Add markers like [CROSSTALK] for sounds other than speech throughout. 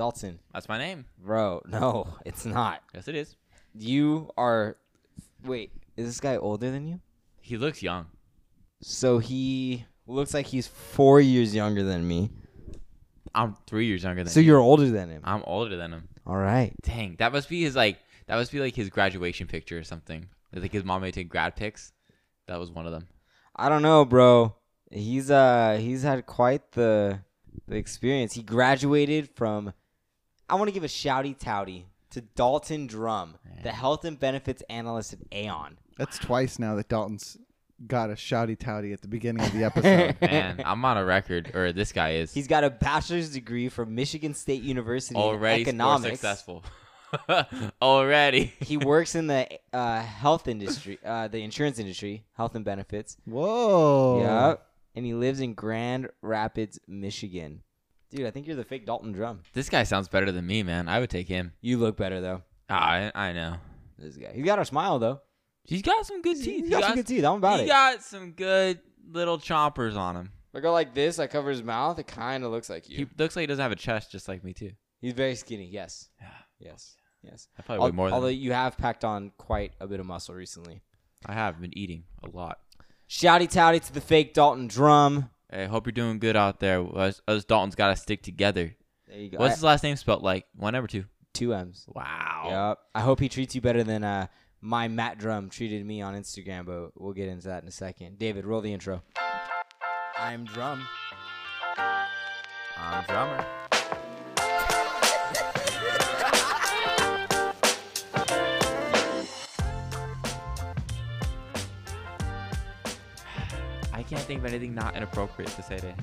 Dalton, That's my name. bro. No, it's not. Yes, it is. You are. Wait, is this guy older than you? He looks young. So he looks like he's four years younger than me. I'm three years younger than. Him. So him. you're older than him. I'm older than him. All right. Dang, that must be his like. That must be like his graduation picture or something. Like his mom made take grad pics. That was one of them. I don't know, bro. He's uh he's had quite the the experience. He graduated from. I want to give a shouty touty to Dalton Drum, the health and benefits analyst at Aon. That's twice now that Dalton's got a shouty touty at the beginning of the [LAUGHS] episode. Man, I'm on a record, or this guy is He's got a bachelor's degree from Michigan State University already in more economics. successful. [LAUGHS] already. [LAUGHS] He works in the uh, health industry, uh, the insurance industry, health and benefits. Whoa. Yep. And he lives in Grand Rapids, Michigan. Dude, I think you're the fake Dalton Drum. This guy sounds better than me, man. I would take him. You look better though. Ah, I, I know. This guy. He's got a smile though. He's got some good teeth. He's teeth. got some good teeth. I'm about he it. He got some good little chompers on him. I go like this. I cover his mouth. It kind of looks like you. He looks like he doesn't have a chest, just like me too. He's very skinny. Yes. Yeah. Yes. Yes. I probably weigh more than although you have packed on quite a bit of muscle recently. I have been eating a lot. Shouty touty to the fake Dalton Drum. Hey, hope you're doing good out there. Us, us Daltons gotta stick together. There you go. What's I- his last name spelled like? One number two. two M's. Wow. Yep. I hope he treats you better than uh, my Matt Drum treated me on Instagram, but we'll get into that in a second. David, roll the intro. I'm Drum. I'm drummer. I can't think of anything not inappropriate to say to him.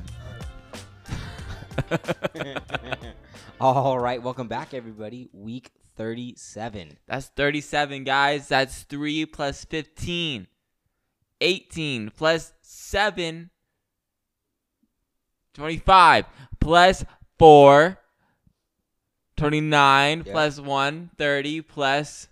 [LAUGHS] All right, welcome back, everybody. Week 37. That's 37, guys. That's 3 plus 15. 18 plus 7. 25 plus 4. 29 Yeah. plus 1. 30 plus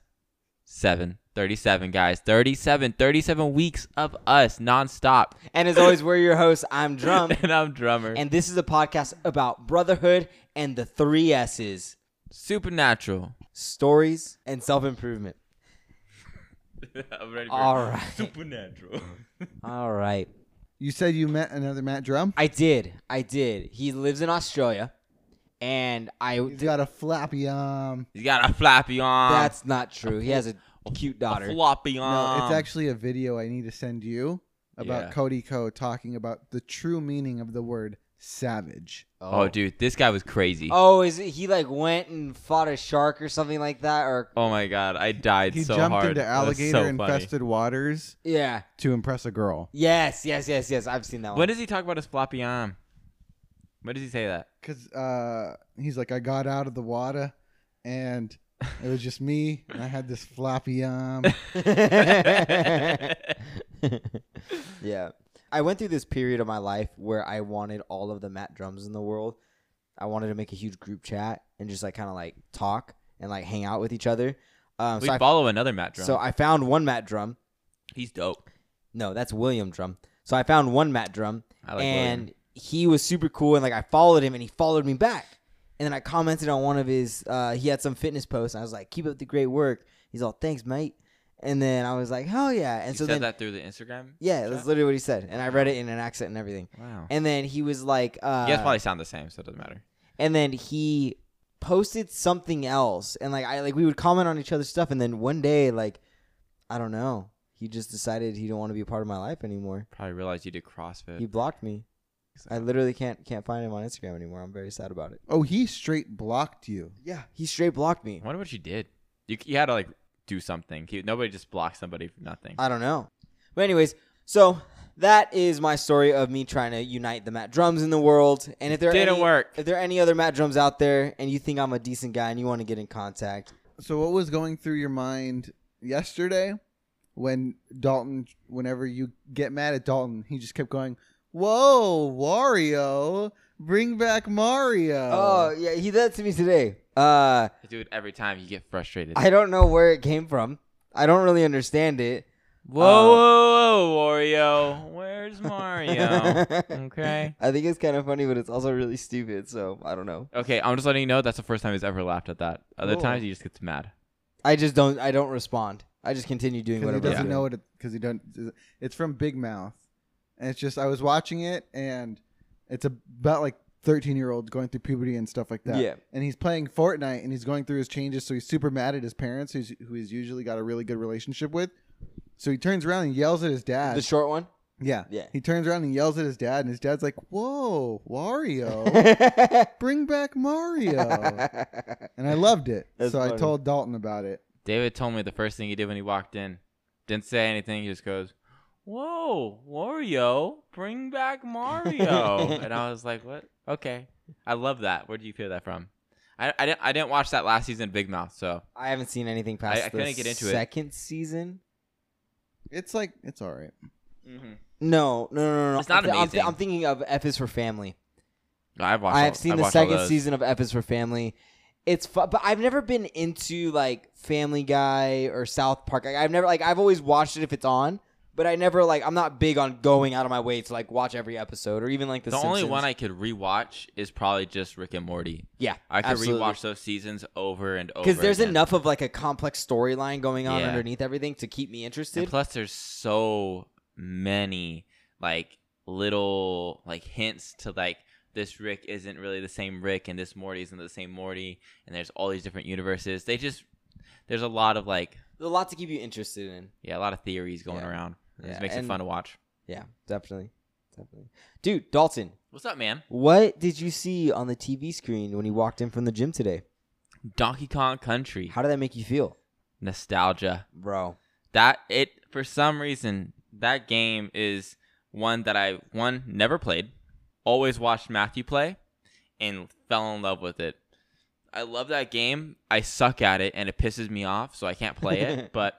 7. 37, guys. 37. 37 weeks of us nonstop. And as always, we're your hosts. I'm [LAUGHS] Drum. and I'm drummer. and this is a podcast about brotherhood and the three S's Supernatural. stories and self improvement. [LAUGHS] I'm ready All right. Supernatural. [LAUGHS] All right. You said you met another Matt Drum? I did. I did. He lives in Australia. And I. He's got a flappy arm. He's got a flappy arm. That's not true. He has a cute a daughter. floppy No, it's actually a video I need to send you about Yeah. Cody Co talking about the true meaning of the word savage. Oh, dude, this guy was crazy. Oh, Oh, is it he like went and fought a shark or something like that? Or oh my god, I died He so jumped hard. into That was so alligator funny. infested waters yeah, to impress a girl. yes, yes, yes, yes. I've seen that one. When does he talk about his floppy arm? When does he say that? Cause uh, he's like, I got out of the water, and it was just me, and I had this floppy arm. [LAUGHS] [LAUGHS] yeah. I went through this period of my life where I wanted all of the Matt drums in the world. I wanted to make a huge group chat and just like kind of like talk and like hang out with each other. Um, we so, I, follow another Matt drum. so I found one Matt drum. He's dope. No, that's William drum. So I found one Matt drum I like and William. he was super cool and like I followed him and he followed me back. And then I commented on one of his uh he had some fitness posts and I was like, "Keep up the great work." He's all, "Thanks, mate." And then I was like, "Hell yeah." And you so said then that through the Instagram. yeah, chat? that's literally what he said. And I read it in an accent and everything. Wow. And then he was like uh you guys probably sound the same, so it doesn't matter. and then he posted something else and like I like we would comment on each other's stuff and then one day like I don't know, he just decided he didn't want to be a part of my life anymore. Probably realized you did CrossFit. He blocked me. I literally can't can't find him on Instagram anymore. I'm very sad about it. Oh, he straight blocked you. Yeah, he straight blocked me. I wonder what you did. You, you had to like do something. He, nobody just blocks somebody for nothing. I don't know. But anyways, so that is my story of me trying to unite the Matt drums in the world. And if there are Didn't any, work. if there are any other Matt drums out there and you think I'm a decent guy and you want to get in contact, So, what was going through your mind yesterday when Dalton, whenever you get mad at Dalton, he just kept going, "Whoa, Wario, bring back Mario." Oh yeah, he did that to me today. Uh, I do it every time you get frustrated. I don't know where it came from. I don't really understand it. whoa, Uh, whoa, whoa, Wario. Where's Mario? [LAUGHS] okay. I think it's kind of funny, but it's also really stupid. So I don't know. Okay, I'm just letting you know that's the first time he's ever laughed at that. Other Cool. times he just gets mad. I just don't. I don't respond. I just continue doing because he whatever. I'm doesn't doing. know what it. because he don't. It's from Big Mouth, and it's just I was watching it and it's about like thirteen year olds going through puberty and stuff like that. Yeah. and he's playing Fortnite and he's going through his changes, so he's super mad at his parents, who's, who he's usually got a really good relationship with. So he turns around and yells at his dad. The short one. yeah, Yeah. He turns around and yells at his dad, and his dad's like, "Whoa, Wario, [LAUGHS] bring back Mario!" [LAUGHS] And I loved it, That's so I told Dalton about it. David told me the first thing he did when he walked in, didn't say anything. He just goes, "Whoa, Wario, bring back Mario!" [LAUGHS] and I was like, "What? Okay, I love that. Where did you feel that from?" I, I didn't I didn't watch that last season of Big Mouth, so I haven't seen anything past I the couldn't get into it. second season. It's like it's all right. Mm-hmm. No, no, no, no. no. It's not I'm, thi- I'm, thi- amazing. I'm thinking of F is for Family. I've watched. I all- have seen I've the second season of F is for Family. It's fun, but I've never been into like Family Guy or South Park. Like, I've never like I've always watched it if it's on, but I never like I'm not big on going out of my way to like watch every episode or even like the. The only one I could rewatch is probably just Rick and Morty. yeah I could absolutely. rewatch those seasons over and over. because there's again. enough of like a complex storyline going on Yeah. underneath everything to keep me And interested. plus, there's so many like little like hints to like this Rick isn't really the same Rick, and this Morty isn't the same Morty, and there's all these different universes. They just there's a lot of like a lot to keep you interested in. yeah, a lot of theories going Yeah. around. It Yeah, makes it fun to watch. Yeah, definitely, definitely. Dude, Dalton, What's up, man? what did you see on the TV screen when you walked in from the gym today? Donkey Kong Country How did that make you feel, nostalgia. bro? That it for some reason that game is one that I one never played, always watched Matthew play, and fell in love with it. I love that game. I suck at it, and it pisses me off, so I can't play it. [LAUGHS] but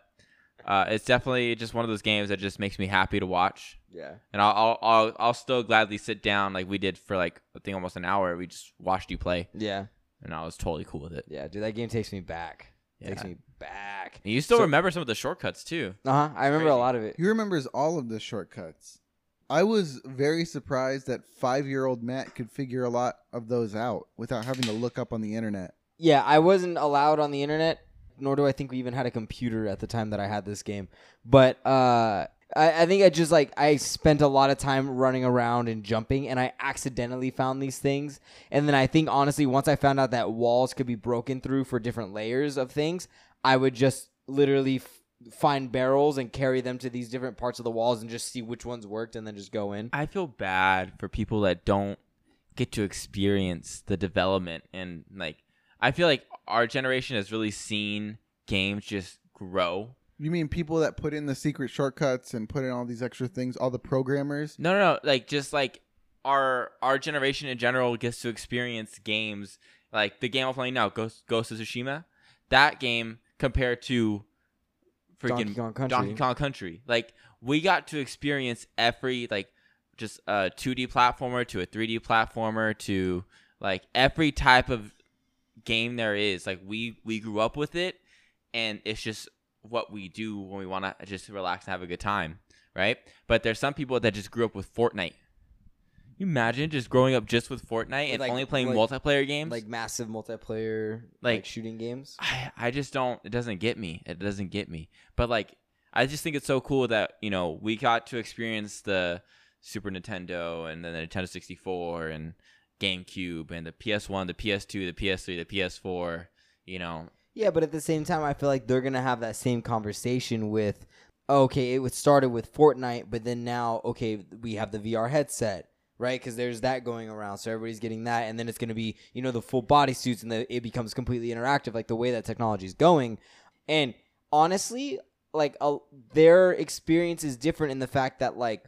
uh, it's definitely just one of those games that just makes me happy to watch, Yeah, and I'll I'll I'll, I'll still gladly sit down like we did for like I think almost an hour. We just watched you play, yeah, and I was totally cool with it. yeah, dude. That game takes me back. Yeah. Takes me back. And you still So- remember some of the shortcuts too. Uh huh. I remember a lot of it. He remembers all of the shortcuts. I was very surprised that five year old Matt could figure a lot of those out without having to look up on the internet. Yeah, I wasn't allowed on the internet, nor do I think we even had a computer at the time that I had this game. But uh, I, I think I just like I spent a lot of time running around and jumping, and I accidentally found these things. And then I think honestly, once I found out that walls could be broken through for different layers of things, I would just literally f- find barrels and carry them to these different parts of the walls and just see which ones worked, and then just go in. I feel bad for people that don't get to experience the development and like I feel like our generation has really seen games just grow. You mean people that put in the secret shortcuts and put in all these extra things, all the programmers? No, no, no, like just like our our generation in general gets to experience games like the game I'm playing now, Ghost Ghost of Tsushima. That game compared to freaking Donkey Kong Country. Donkey Kong Country. Like we got to experience every like just a 2D platformer to a 3D platformer to like every type of game there is. Like we we grew up with it and it's just what we do when we want to just relax and have a good time, right? But there's some people that just grew up with Fortnite. You imagine just growing up just with Fortnite and Like- only playing like- multiplayer games? Like massive multiplayer, like, Like- shooting games. I, I just don't it doesn't get me it doesn't get me but like i just think it's so cool that you know we got to experience the super nintendo and then the nintendo 64 and gamecube and the ps1 the ps2 the ps3 the ps4 you know Yeah, but at the same time, I feel like they're gonna have that same conversation with, oh, okay, it started with Fortnite, but then now, okay, we have the VR headset, right? Because there's that going around, so everybody's getting that, and then it's gonna be, you know, the full body suits, and the, it becomes completely interactive, like the way that technology is going. And honestly, like their experience is different in the fact that, like,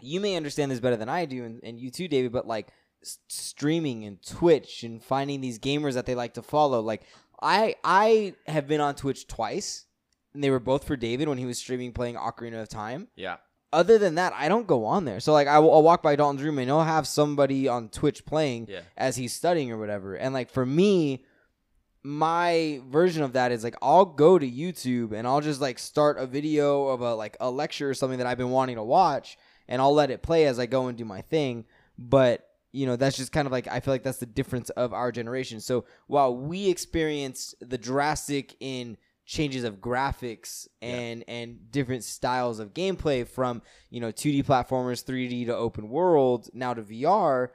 you may understand this better than I do, and, and you too, David, but like streaming and Twitch and finding these gamers that they like to follow, like I I have been on Twitch twice, and they were both for David when he was streaming playing Ocarina of Time. yeah Other than that, I don't go on there. So like I will, I'll walk by Dalton's room and he'll have somebody on Twitch playing yeah as he's studying or whatever. And like for me, my version of that is like I'll go to YouTube and I'll just like start a video of a like a lecture or something that I've been wanting to watch and I'll let it play as I go and do my thing. But you know, that's just kind of like I feel like that's the difference of our generation. So while we experienced the drastic in changes of graphics and and different styles of gameplay from you know 2D platformers, 3D to open world, now to VR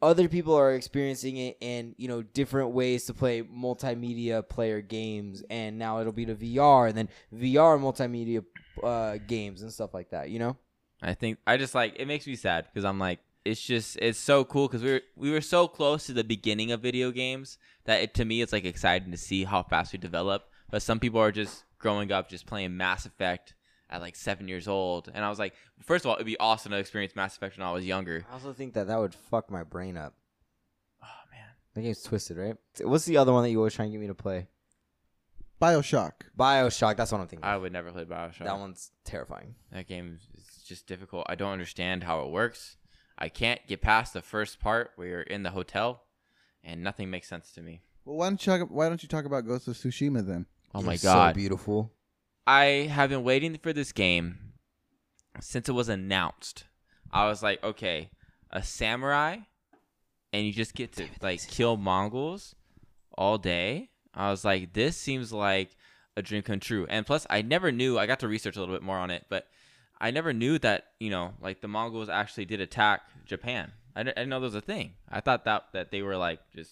other people are experiencing it in you know different ways to play multimedia player games. And now it'll be to vr and then vr multimedia uh, games and stuff like that you know? I think I just like it makes me sad because I'm like it's just it's so cool because we were we were so close to the beginning of video games that it, to me it's like exciting to see how fast we develop. But some people are just growing up just playing Mass Effect at like seven years old, and I was like, first of all, it'd be awesome to experience Mass Effect when I was younger. i also think that that would fuck my brain up Oh man, the game's twisted right what's the other one that you always try and get me to play Bioshock. bioshock that's what i'm thinking I would never play Bioshock. that one's terrifying That game is just difficult. I don't understand how it works. I can't get past the first part where you're in the hotel, and nothing makes sense to me. Well, why don't you talk? Why don't you talk about Ghost of Tsushima then? Oh my It's god. so beautiful I have been waiting for this game since it was announced. I was like, okay, a samurai, and you just get to like kill Mongols all day. I was like, this seems like a dream come true. And plus, I never knew. I got to research a little bit more on it, but I never knew that you know, like the Mongols actually did attack Japan. I didn't, I didn't know there was a thing. I thought that that they were like just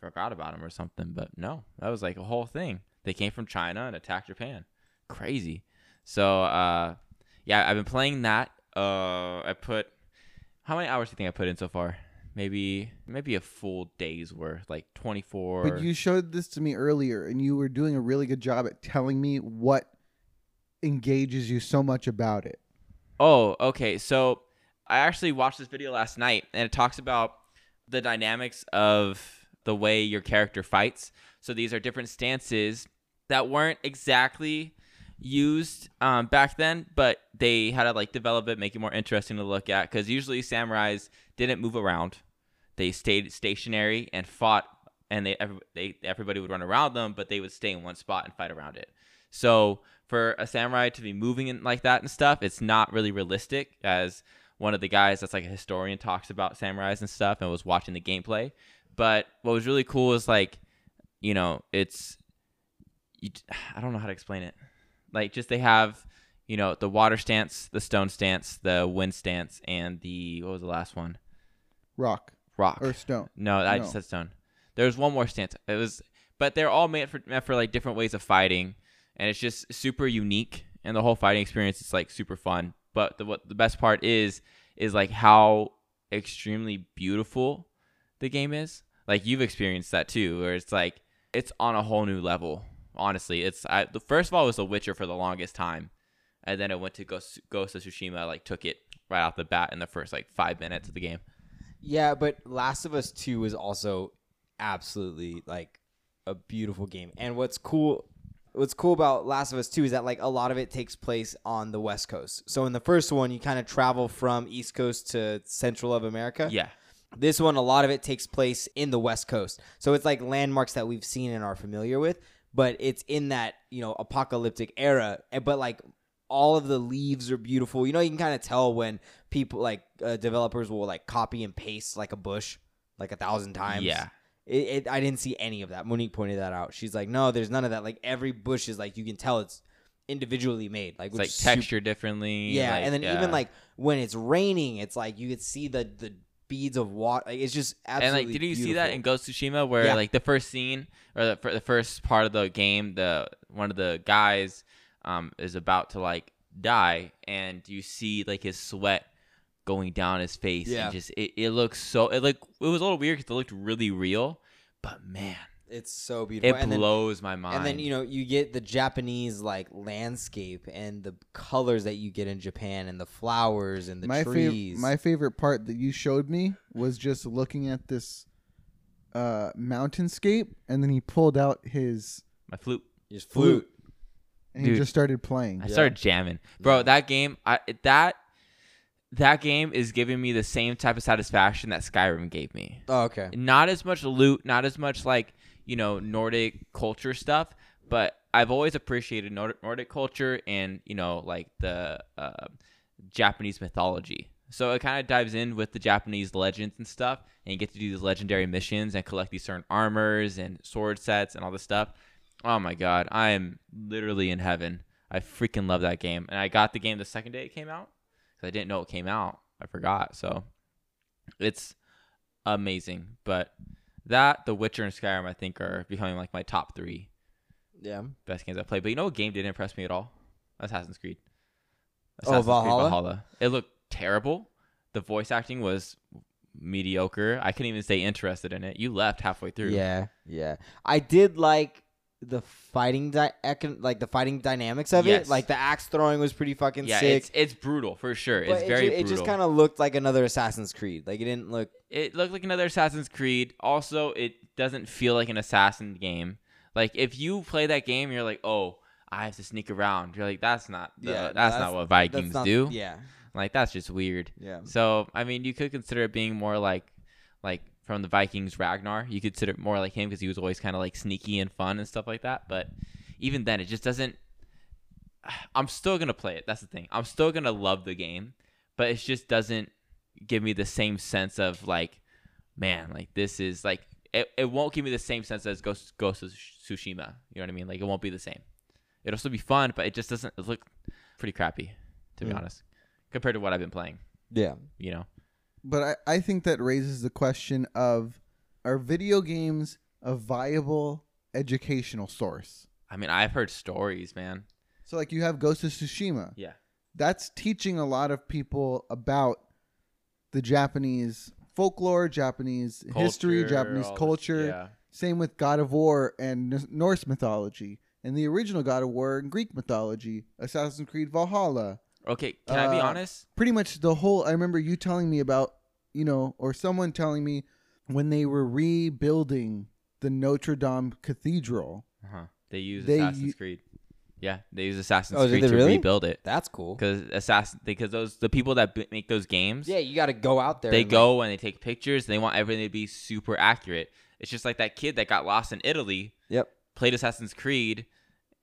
forgot about them or something, but no, that was like a whole thing. They came from China and attacked Japan crazy. So uh yeah, I've been playing that. Uh I put how many hours do you think I put in so far? Maybe maybe a full day's worth, like 24. But you showed this to me earlier, and you were doing a really good job at telling me what engages you so much about it. Oh, okay. So I actually watched this video last night and it talks about the dynamics of the way your character fights. So these are different stances that weren't exactly used um, back then, but they had to like develop it, make it more interesting to look at. Because usually samurais didn't move around; they stayed stationary and fought, and they, they everybody would run around them, but they would stay in one spot and fight around it. So for a samurai to be moving in like that and stuff, it's not really realistic. As one of the guys that's like a historian talks about samurais and stuff, and was watching the gameplay. But what was really cool is like, you know, it's you, [SIGHS] I don't know how to explain it. Like just they have, you know, the water stance, the stone stance, the wind stance, and the what was the last one? Rock Rock. or stone. No, I No. just said stone. There was one more stance. It was, but they're all meant for meant for like different ways of fighting, and it's just super unique. And the whole fighting experience is like super fun. But the what the best part is is like how extremely beautiful the game is. Like you've experienced that too, where it's like it's on a whole new level. Honestly, it's I, the first of all was The Witcher for the longest time, and then it went to Ghost, Ghost of Tsushima. Like took it right off the bat in the first like five minutes of the game. Yeah, but Last of Us 2 is also absolutely like a beautiful game. And what's cool what's cool about Last of Us 2 is that like a lot of it takes place on the West Coast. So in the first one, you kind of travel from East Coast to Central of America. Yeah, This one, a lot of it takes place in the West Coast. So it's like landmarks that we've seen and are familiar with, but it's in that, you know, apocalyptic era. But like all of the leaves are beautiful. You know, you can kind of tell when people like uh, developers will like copy and paste like a bush like a thousand times. Yeah. It, it, I didn't see any of that. Monique pointed that out. She's like, no, there's none of that. Like every bush is like, you can tell it's individually made. Like, it's like is super- texture differently. yeah, like, and then uh, even like when it's raining, it's like you could see the the beads of water. Like it's just absolutely. and like, did you see that in Ghost Tsushima where Yeah. like the first scene or the, the first part of the game, the one of the guys um is about to like die, and you see like his sweat going down his face, Yeah. and just it, it looks so it like it was a little weird because it looked really real, but man, It's so beautiful. it and then, blows my mind. and then you know you get the Japanese like landscape and the colors that you get in Japan and the flowers and the my trees. favorite my favorite part that you showed me was just looking at this uh mountainscape and then he pulled out his my flute. just flute. flute. and he just started playing. I Yeah. started jamming, bro. That game, I that that game is giving me the same type of satisfaction that Skyrim gave me. Oh, okay. Not as much loot, not as much like you know Nordic culture stuff, but I've always appreciated Nord- Nordic culture and you know like the uh, Japanese mythology. So it kind of dives in with the Japanese legends and stuff, and you get to do these legendary missions and collect these certain armors and sword sets and all this stuff. Oh my god, I am literally in heaven. I freaking love that game, and I got the game the second day it came out because I didn't know it came out. I forgot, so it's amazing. But that, The Witcher, and Skyrim, I think, are becoming like my top three Yeah. best games I played. But you know what game didn't impress me at all? Assassin's Creed. Oh, Valhalla? Valhalla. It looked terrible. The voice acting was mediocre. I couldn't even stay interested in it. You left halfway through. Yeah, yeah. I did like the fighting di- econ- like the fighting dynamics of Yes. it. Like the axe throwing was pretty fucking Yeah, sick. it's it's brutal for sure. but It's it very ju- it, brutal. just kind of looked like another Assassin's Creed. Like it didn't look. it looked like another Assassin's Creed. Also, it doesn't feel like an assassin game. Like if you play that game, you're like, oh, I have to sneak around. You're like, that's not. The, Yeah, that's, that's- not what Vikings not- do. Yeah, Like that's just weird. yeah. So I mean, you could consider it being more like, like from the Vikings Ragnar. You could consider it more like him because he was always kind of like sneaky and fun and stuff like that. But even then, it just doesn't. I'm still gonna play it. That's the thing. I'm still gonna love the game, but it just doesn't give me the same sense of like, man, like this is like it. It won't give me the same sense as Ghost Ghost of Tsushima. You know what I mean? Like it won't be the same. It'll still be fun, but it just doesn't it look pretty crappy, to be Mm. honest, compared to what I've been playing. Yeah. You know. But I, I think that raises the question of are video games a viable educational source? I mean, I've heard stories, man. So like you have Ghost of Tsushima. Yeah. That's teaching a lot of people about the Japanese folklore, Japanese history, Japanese all this- culture. Yeah. Same with God of War and N- Norse mythology. And the original God of War and Greek mythology, Assassin's Creed Valhalla. Okay, can I be Uh, honest? Pretty much the whole I remember you telling me about, you know, or someone telling me when they were rebuilding the Notre Dame Cathedral. Uh-huh. They use they Assassin's u- Creed. Yeah, they use Assassin's Oh, did Creed they to really? rebuild it That's cool. because assassin because those the people that b- make those games. Yeah, you got to go out there. They and, go and they take pictures. and They want everything to be super accurate. It's just like that kid that got lost in Italy, yep. played Assassin's Creed,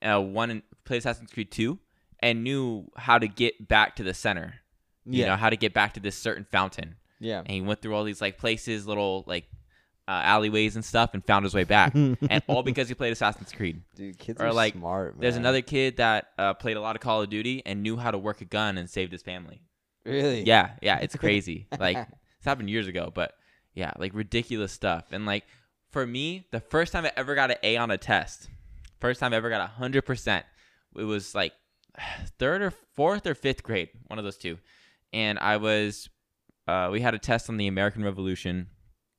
uh, one and played Assassin's Creed two, and knew how to get back to the center. You Yeah. know how to get back to this certain fountain. Yeah. and he went through all these like places, little like uh, alleyways and stuff, and found his way back, [LAUGHS] and all because he played Assassin's Creed. Dude, kids Or, are like, smart. There's another kid that uh, played a lot of Call of Duty and knew how to work a gun and saved his family. Really? Yeah, yeah, it's [LAUGHS] crazy. like [LAUGHS] it's happened years ago, but yeah, like ridiculous stuff. And like for me, the first time I ever got an A on a test, first time I ever got a hundred percent, it was like [SIGHS] third or fourth or fifth grade, one of those two. And I was, uh, we had a test on the American Revolution,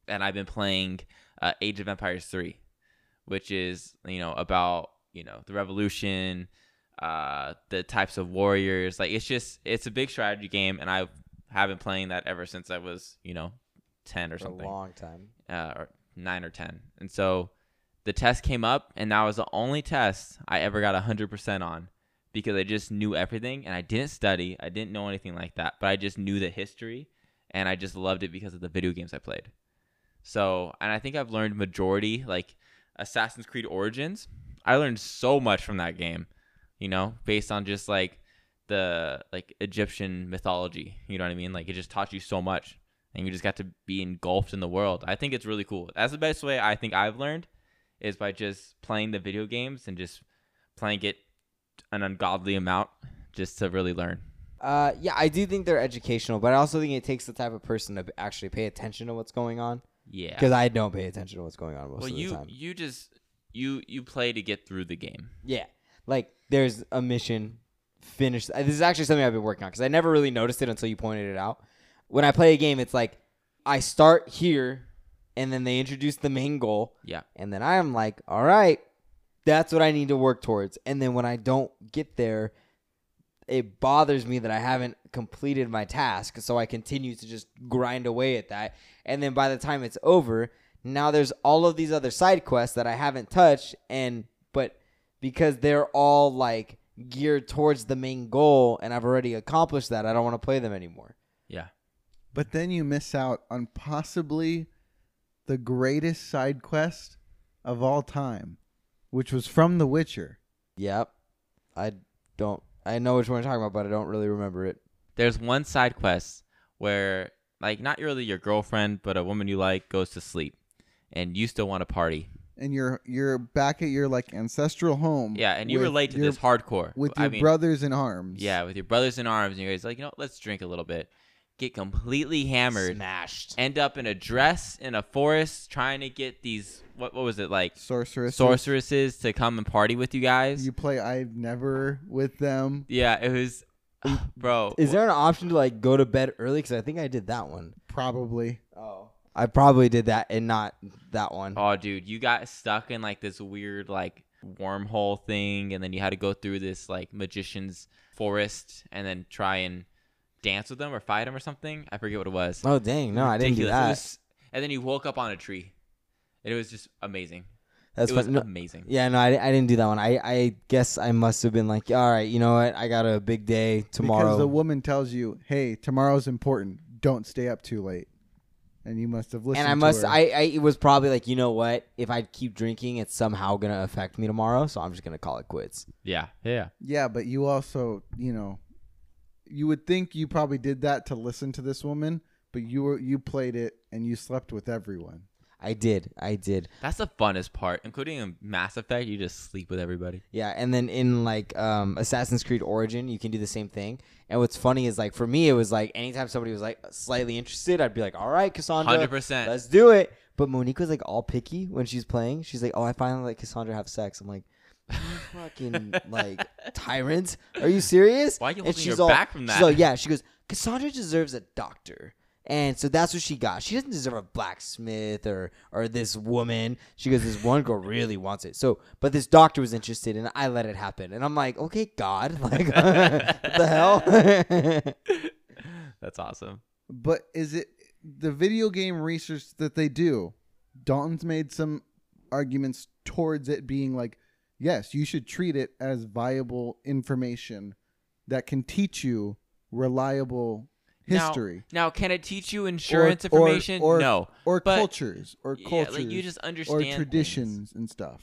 and I've been playing uh, Age of Empires three, which is you know about you know the revolution, uh, the types of warriors. Like it's just it's a big strategy game, and I have been playing that ever since I was you know ten or For a something long time. uh, or nine or ten. And so the test came up, and that was the only test I ever got hundred percent on because I just knew everything, and I didn't study, I didn't know anything like that, but I just knew the history, and I just loved it because of the video games I played. So, and I think I've learned majority like Assassin's Creed Origins. I learned so much from that game, you know, based on just like the like Egyptian mythology. You know what I mean? Like it just taught you so much and you just got to be engulfed in the world. I think it's really cool. That's the best way I think I've learned is by just playing the video games and just playing it an ungodly amount just to really learn. Uh, yeah, I do think they're educational, but I also think it takes the type of person to actually pay attention to what's going on. Yeah. Because I don't pay attention to what's going on most well, of the you time. you just you you play to get through the game. Yeah, like there's a mission. Finish. uh, This is actually something I've been working on because I never really noticed it until you pointed it out. When I play a game, it's like I start here, and then they introduce the main goal, Yeah. and then I am like, all right, that's what I need to work towards. And then when I don't get there, it bothers me that I haven't completed my task. So I continue to just grind away at that. And then by the time it's over, now there's all of these other side quests that I haven't touched. And, but because they're all like geared towards the main goal and I've already accomplished that, I don't want to play them anymore. Yeah. But then you miss out on possibly the greatest side quest of all time, which was from The Witcher. Yep. I don't, I know which one you're talking about, but I don't really remember it. there's one side quest where like not really your girlfriend, but a woman you like goes to sleep, and you still want to party. And you're you're back at your like ancestral home. Yeah, and you with relate to your- this hardcore with I your mean, brothers in arms. Yeah, with your brothers in arms, and you guys like, you know, let's drink a little bit, get completely hammered, Smashed. end up in a dress in a forest trying to get these what what was it like sorceress. sorceresses to come and party with you guys. You play I've never with them. yeah, it was, [SIGHS] bro. Is there an option to like go to bed early? Because I think I did that one. Probably. Oh, I probably did that and not that one. Oh, dude, you got stuck in like this weird like wormhole thing, and then you had to go through this like magician's forest, and then try and dance with them or fight them or something. I forget what it was. Oh dang, no, I didn't do that. was- and then you woke up on a tree. And it was just amazing. That's it was. No, amazing. yeah, no, I, I didn't do that one. I, I guess I must have been like, all right, you know what? I got a big day tomorrow. Because the woman tells you, "Hey, tomorrow's important. Don't stay up too late." And you must have listened. and I to must, her. I, I, it was probably like, you know what? If I keep drinking, it's somehow gonna affect me tomorrow. So I'm just gonna call it quits. Yeah, yeah. Yeah, but you also, you know, you would think you probably did that to listen to this woman, but you were you played it and you slept with everyone. I did, I did. That's the funnest part, including in Mass Effect. You just sleep with everybody. Yeah, and then in like um, Assassin's Creed Origin, you can do the same thing. And what's funny is like for me, it was like anytime somebody was like slightly interested, I'd be like, "All right, Cassandra, Hundred percent. let's do it." But Monique was like all picky when she's playing. She's like, "Oh, I finally let Cassandra have sex." I'm like, "You [LAUGHS] fucking like tyrant? Are you serious?" Why are you And holding she's her all, back from She's that? like, "Yeah." She goes, "Cassandra deserves a doctor." And so that's what she got. She doesn't deserve a blacksmith or or this woman. She goes, this one girl really wants it. So, but this doctor was interested, and I let it happen. And I'm like, okay, God, [LAUGHS] like, what the hell? [LAUGHS] That's awesome. But is it the video game research that they do? Dalton's made some arguments towards it being like, yes, you should treat it as viable information that can teach you reliable history Now, can it teach you insurance Or- or- information? or- no. or But- cultures or Yeah, cultures like you just or understand things. traditions and stuff.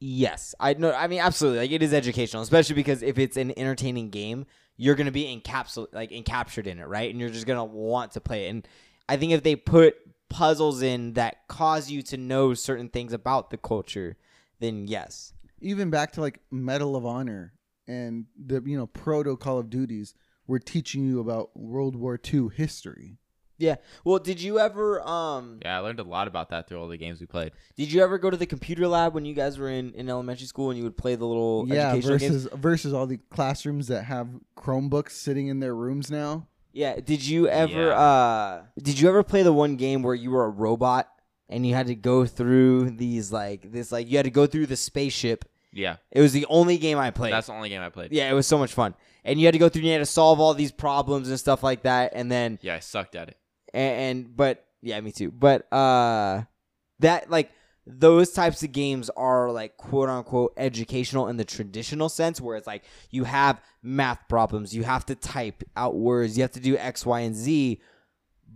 Yes, I know. I mean, absolutely. Like it is educational, especially because if it's an entertaining game, you're gonna be encapsulated, like encaptured in it, right? And you're just gonna want to play it. And I think if they put puzzles in that cause you to know certain things about the culture, then yes. even back to like Medal of Honor and the you know proto Call of Duties were teaching you about World War II history. Yeah. Well, did you ever um Yeah, I learned a lot about that through all the games we played. did you ever go to the computer lab when you guys were in, in elementary school and you would play the little yeah, educational games? versus versus all the classrooms that have Chromebooks sitting in their rooms now. Yeah. Did you ever Yeah. uh did you ever play the one game where you were a robot and you had to go through these like this like you had to go through the spaceship? Yeah, It was the only game I played. that's the only game I played. yeah, it was so much fun. And you had to go through and you had to solve all these problems and stuff like that and then Yeah, I sucked at it. and, and but yeah, me too. But uh that like those types of games are like quote unquote educational in the traditional sense where it's like you have math problems, you have to type out words, you have to do X, Y, and Z,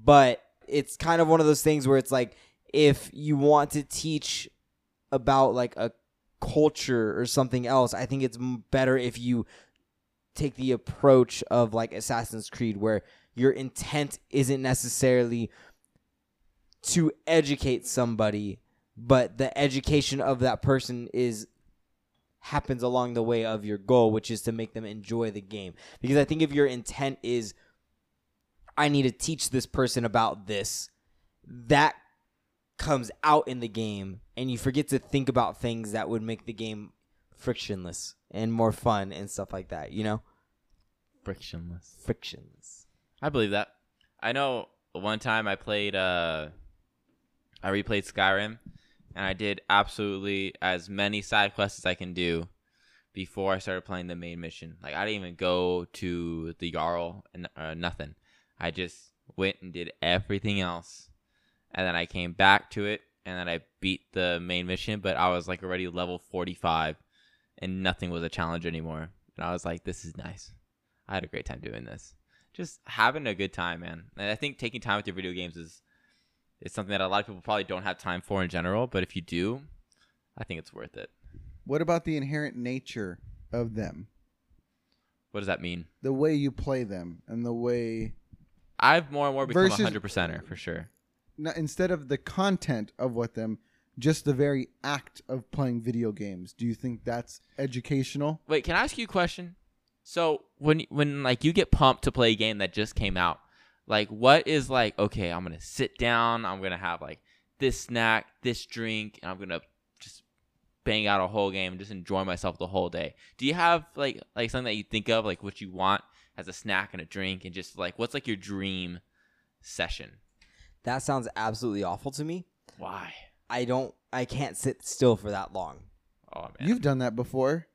but it's kind of one of those things where it's like if you want to teach about like a culture or something else, I think it's better if you take the approach of like Assassin's Creed where your intent isn't necessarily to educate somebody, but the education of that person is happens along the way of your goal, which is to make them enjoy the game. Because I think if your intent is I need to teach this person about this, that comes out in the game and you forget to think about things that would make the game frictionless and more fun and stuff like that, you know? Frictionless. Frictionless. I believe that. I know one time I played uh I replayed Skyrim and I did absolutely as many side quests as I can do before I started playing the main mission. Like I didn't even go to the Jarl and uh, nothing. I just went and did everything else. And then I came back to it and then I beat the main mission, but I was like already level 45 and nothing was a challenge anymore. And I was like this is nice. I had a great time doing this just having a good time, man. And I think taking time with your video games is is something that a lot of people probably don't have time for in general. But if you do, I think it's worth it. What about the inherent nature of them? What does that mean? the way you play them and the way I've more and more become a hundred percenter for sure. Instead of the content of what them just the very act of playing video games do you think that's educational Wait, can I ask you a question? So when when like you get pumped to play a game that just came out, like what is like okay, I'm gonna sit down, I'm gonna have like this snack, this drink, and I'm gonna just bang out a whole game and just enjoy myself the whole day. Do you have like like something that you think of like what you want as a snack and a drink and just like what's like your dream session? That sounds absolutely awful to me. Why? I don't. I can't sit still for that long. Oh man. you've done that before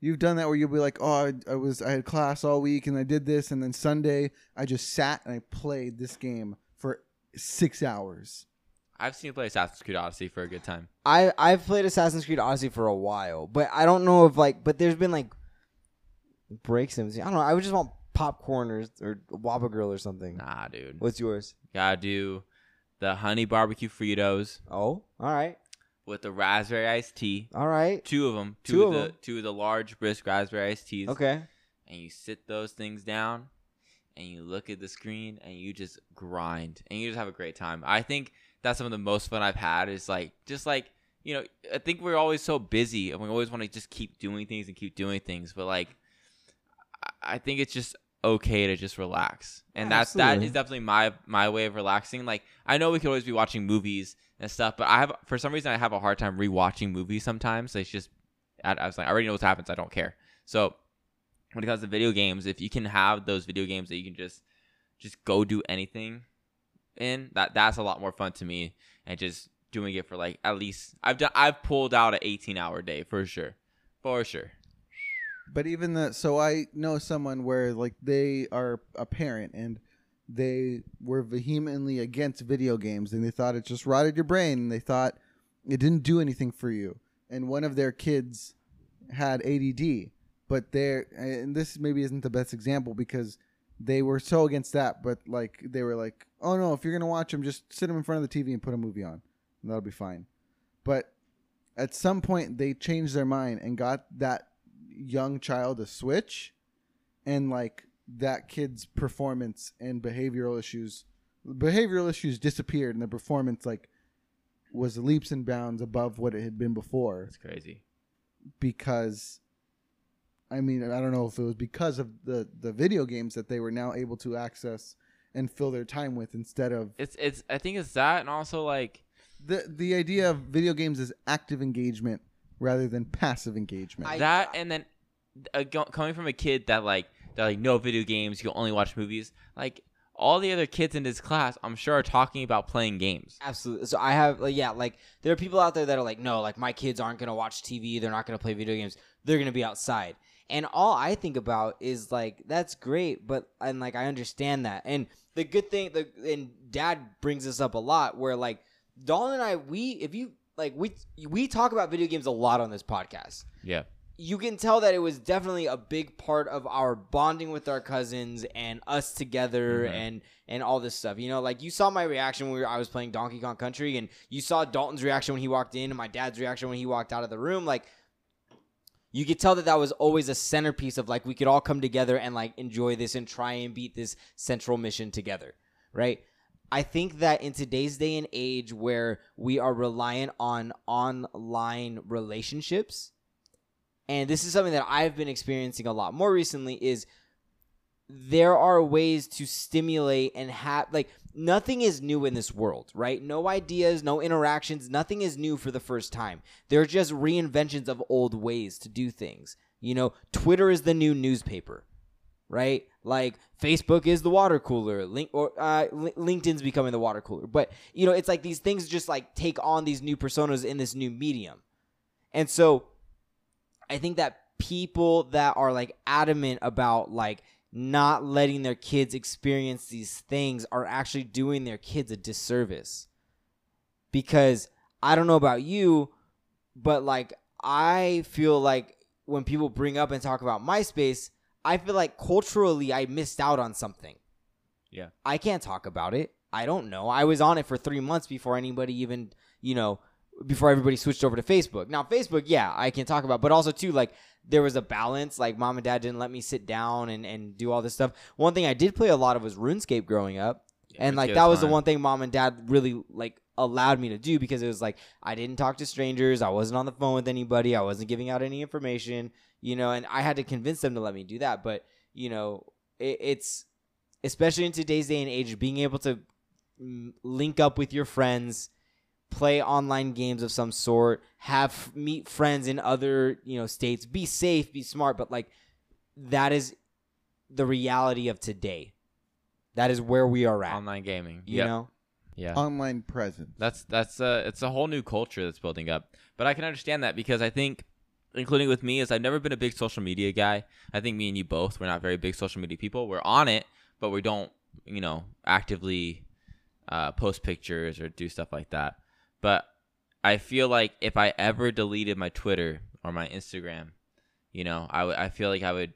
you've done that where you'll be like oh I, I was i had class all week and i did this and then sunday i just sat and i played this game for six hours I've seen you play Assassin's Creed Odyssey for a good time. I I've played Assassin's Creed Odyssey for a while, but I don't know if like. But there's been like breaks in. I don't know. I would just want popcorn or or Waba Grill or something. Nah, dude. What's yours? Gotta do the honey barbecue Fritos Oh, all right, with the raspberry iced tea. all right, Two of them. Two, Two of, the 'em. two of the large brisk raspberry iced teas. okay. And you sit those things down, and you look at the screen, and you just grind, and you just have a great time. I think that's some of the most fun I've had. Is like just like you know, I think we're always so busy, and we always want to just keep doing things and keep doing things, but like, I think it's just okay to just relax, and Yeah, that's absolutely. is definitely my my way of relaxing. Like I know we could always be watching movies and stuff, but I have for some reason I have a hard time rewatching movies sometimes. It's just I, I was like I already know what happens. I don't care. So when it comes to video games, if you can have those video games that you can just just go do anything in, that that's a lot more fun to me. And just doing it for like at least I've done I've pulled out an 18 hour day for sure, for sure. But even the so I know someone where like they are a parent and they were vehemently against video games and they thought it just rotted your brain and they thought it didn't do anything for you. And one of their kids had ADD, but they're and this maybe isn't the best example because they were so against that, but like they were like, "Oh no, if you're gonna watch them, just sit them in front of the TV and put a movie on, that'll be fine." But at some point, they changed their mind and got that young child a switch, and like that kid's performance and behavioral issues, behavioral issues disappeared, and the performance like was leaps and bounds above what it had been before It's crazy. because I mean, I don't know if it was because of the the video games that they were now able to access and fill their time with instead of It's it's I think it's that and also like the the idea of video games is active engagement rather than passive engagement. I- that and then uh, go, coming from a kid that like that like no video games, you only watch movies. Like all the other kids in this class, I'm sure are talking about playing games. Absolutely. So I have, like, yeah, like there are people out there that are like, no, like my kids aren't gonna watch TV. They're not gonna play video games. They're gonna be outside. And all I think about is like, that's great, but and like I understand that. And the good thing, the and Dad brings this up a lot, where like Dalton and I, we if you like we we talk about video games a lot on this podcast Yeah. you can tell that it was definitely a big part of our bonding with our cousins and us together Mhm. and and all this stuff. You know, like you saw my reaction when we were, I was playing Donkey Kong Country, and you saw Dalton's reaction when he walked in, and my dad's reaction when he walked out of the room. Like you could tell that that was always a centerpiece of like we could all come together and like enjoy this and try and beat this central mission together, right? I think that in today's day and age where we are reliant on online relationships, and this is something that I've been experiencing a lot more recently is there are ways to stimulate and have like nothing is new in this world, right? No ideas, no interactions, nothing is new for the first time. They're just reinventions of old ways to do things. You know, Twitter is the new newspaper, right? Like Facebook is the water cooler, link or uh, LinkedIn's becoming the water cooler. But you know, it's like these things just like take on these new personas in this new medium. And so I think that people that are like adamant about like not letting their kids experience these things are actually doing their kids a disservice. Because I don't know about you, but like I feel like when people bring up and talk about MySpace, I feel like culturally I missed out on something. Yeah. I can't talk about it. I don't know. I was on it for 3 months before anybody even, you know, before everybody switched over to Facebook. Now Facebook, yeah, I can talk about, but also too like there was a balance. Like mom and dad didn't let me sit down and and do all this stuff. One thing I did play a lot of was RuneScape growing up, and like that was the one thing mom and dad really like allowed me to do because it was like I didn't talk to strangers, I wasn't on the phone with anybody, I wasn't giving out any information, you know, and I had to convince them to let me do that. But you know, it, it's especially in today's day and age, being able to mm, link up with your friends, play online games of some sort, have meet friends in other you know states, be safe, be smart, but like that is the reality of today. That is where we are at. Online gaming. you Yep. know, Yeah. Online presence. That's that's uh it's a whole new culture that's building up. But I can understand that because I think including with me is I've never been a big social media guy. I think me and you both we're not very big social media people. We're on it, but we don't, you know, actively uh, post pictures or do stuff like that. But I feel like if I ever deleted my Twitter or my Instagram, you know, I I feel like I would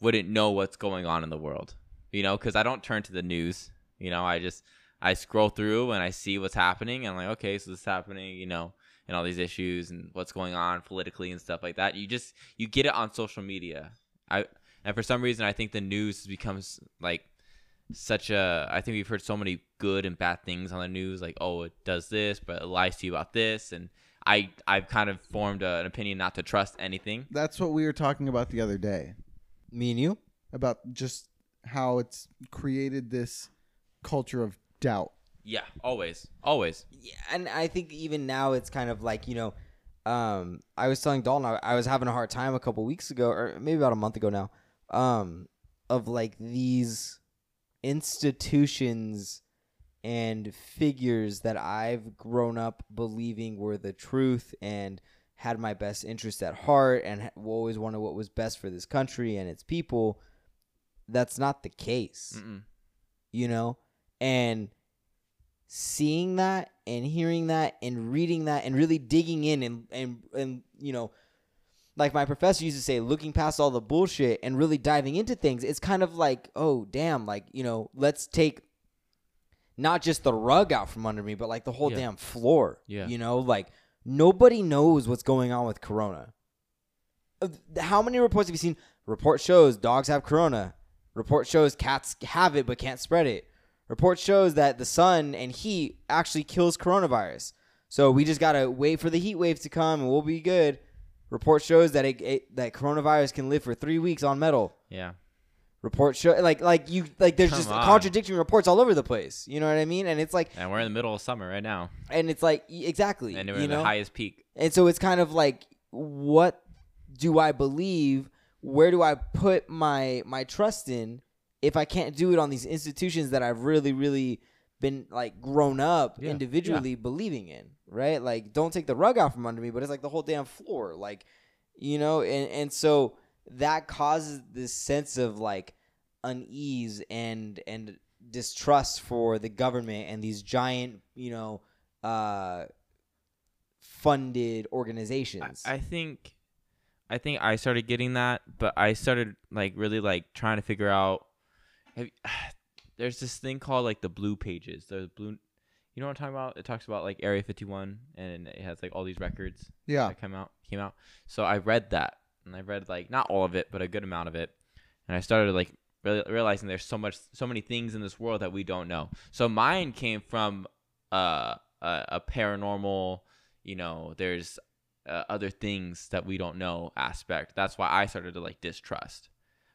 wouldn't know what's going on in the world. You know, cuz I don't turn to the news. You know, I just I scroll through and I see what's happening and I'm like, okay, so this is happening, you know, and all these issues and what's going on politically and stuff like that. You just you get it on social media. I and for some reason I think the news becomes like such a I think we've heard so many good and bad things on the news like oh it does this but it lies to you about this and I I've kind of formed a, an opinion not to trust anything. That's what we were talking about the other day me and you. about just how it's created this culture of doubt. Yeah, always. Always. Yeah, and I think even now it's kind of like you know, um, I was telling Dalton I, I was having a hard time a couple weeks ago, or maybe about a month ago now, um, of like these institutions and figures that I've grown up believing were the truth and had my best interest at heart and always wanted what was best for this country and its people. That's not the case Mm-mm. you know and seeing that and hearing that and reading that and really digging in and and and you know like my professor used to say looking past all the bullshit and really diving into things it's kind of like oh damn like you know let's take not just the rug out from under me but like the whole Yeah. damn floor Yeah. you know? Like nobody knows what's going on with corona. How many reports have you seen? Report shows dogs have corona. Report shows cats have it but can't spread it report shows that the sun and heat actually kills coronavirus so we just gotta wait for the heat wave to come and we'll be good report shows that it, it that coronavirus can live for three weeks on metal Yeah. report show like like you like there's Come just on. contradicting reports all over the place you know what i mean and it's like And we're in the middle of summer right now. and it's like exactly And we're you in know the highest peak. and so it's kind of like what do I believe? Where do I put my my trust in if I can't do it on these institutions that I've really really been like grown up Yeah, individually believing in, right? Like don't take the rug out from under me, but it's like the whole damn floor, like you know, and and so that causes this sense of like unease and and distrust for the government and these giant, you know, uh funded I, organizations. I think I think I started getting that, but I started like really like trying to figure out have, [SIGHS] there's this thing called like the blue pages. The blue you know what I'm talking about? It talks about like Area 51 and it has like all these records Yeah. that come out came out. So I read that and I read like not all of it, but a good amount of it. And I started like really realizing there's so much so many things in this world that we don't know. So mine came from uh, a, a paranormal, you know, there's uh, other things that we don't know aspect. That's why I started to like distrust.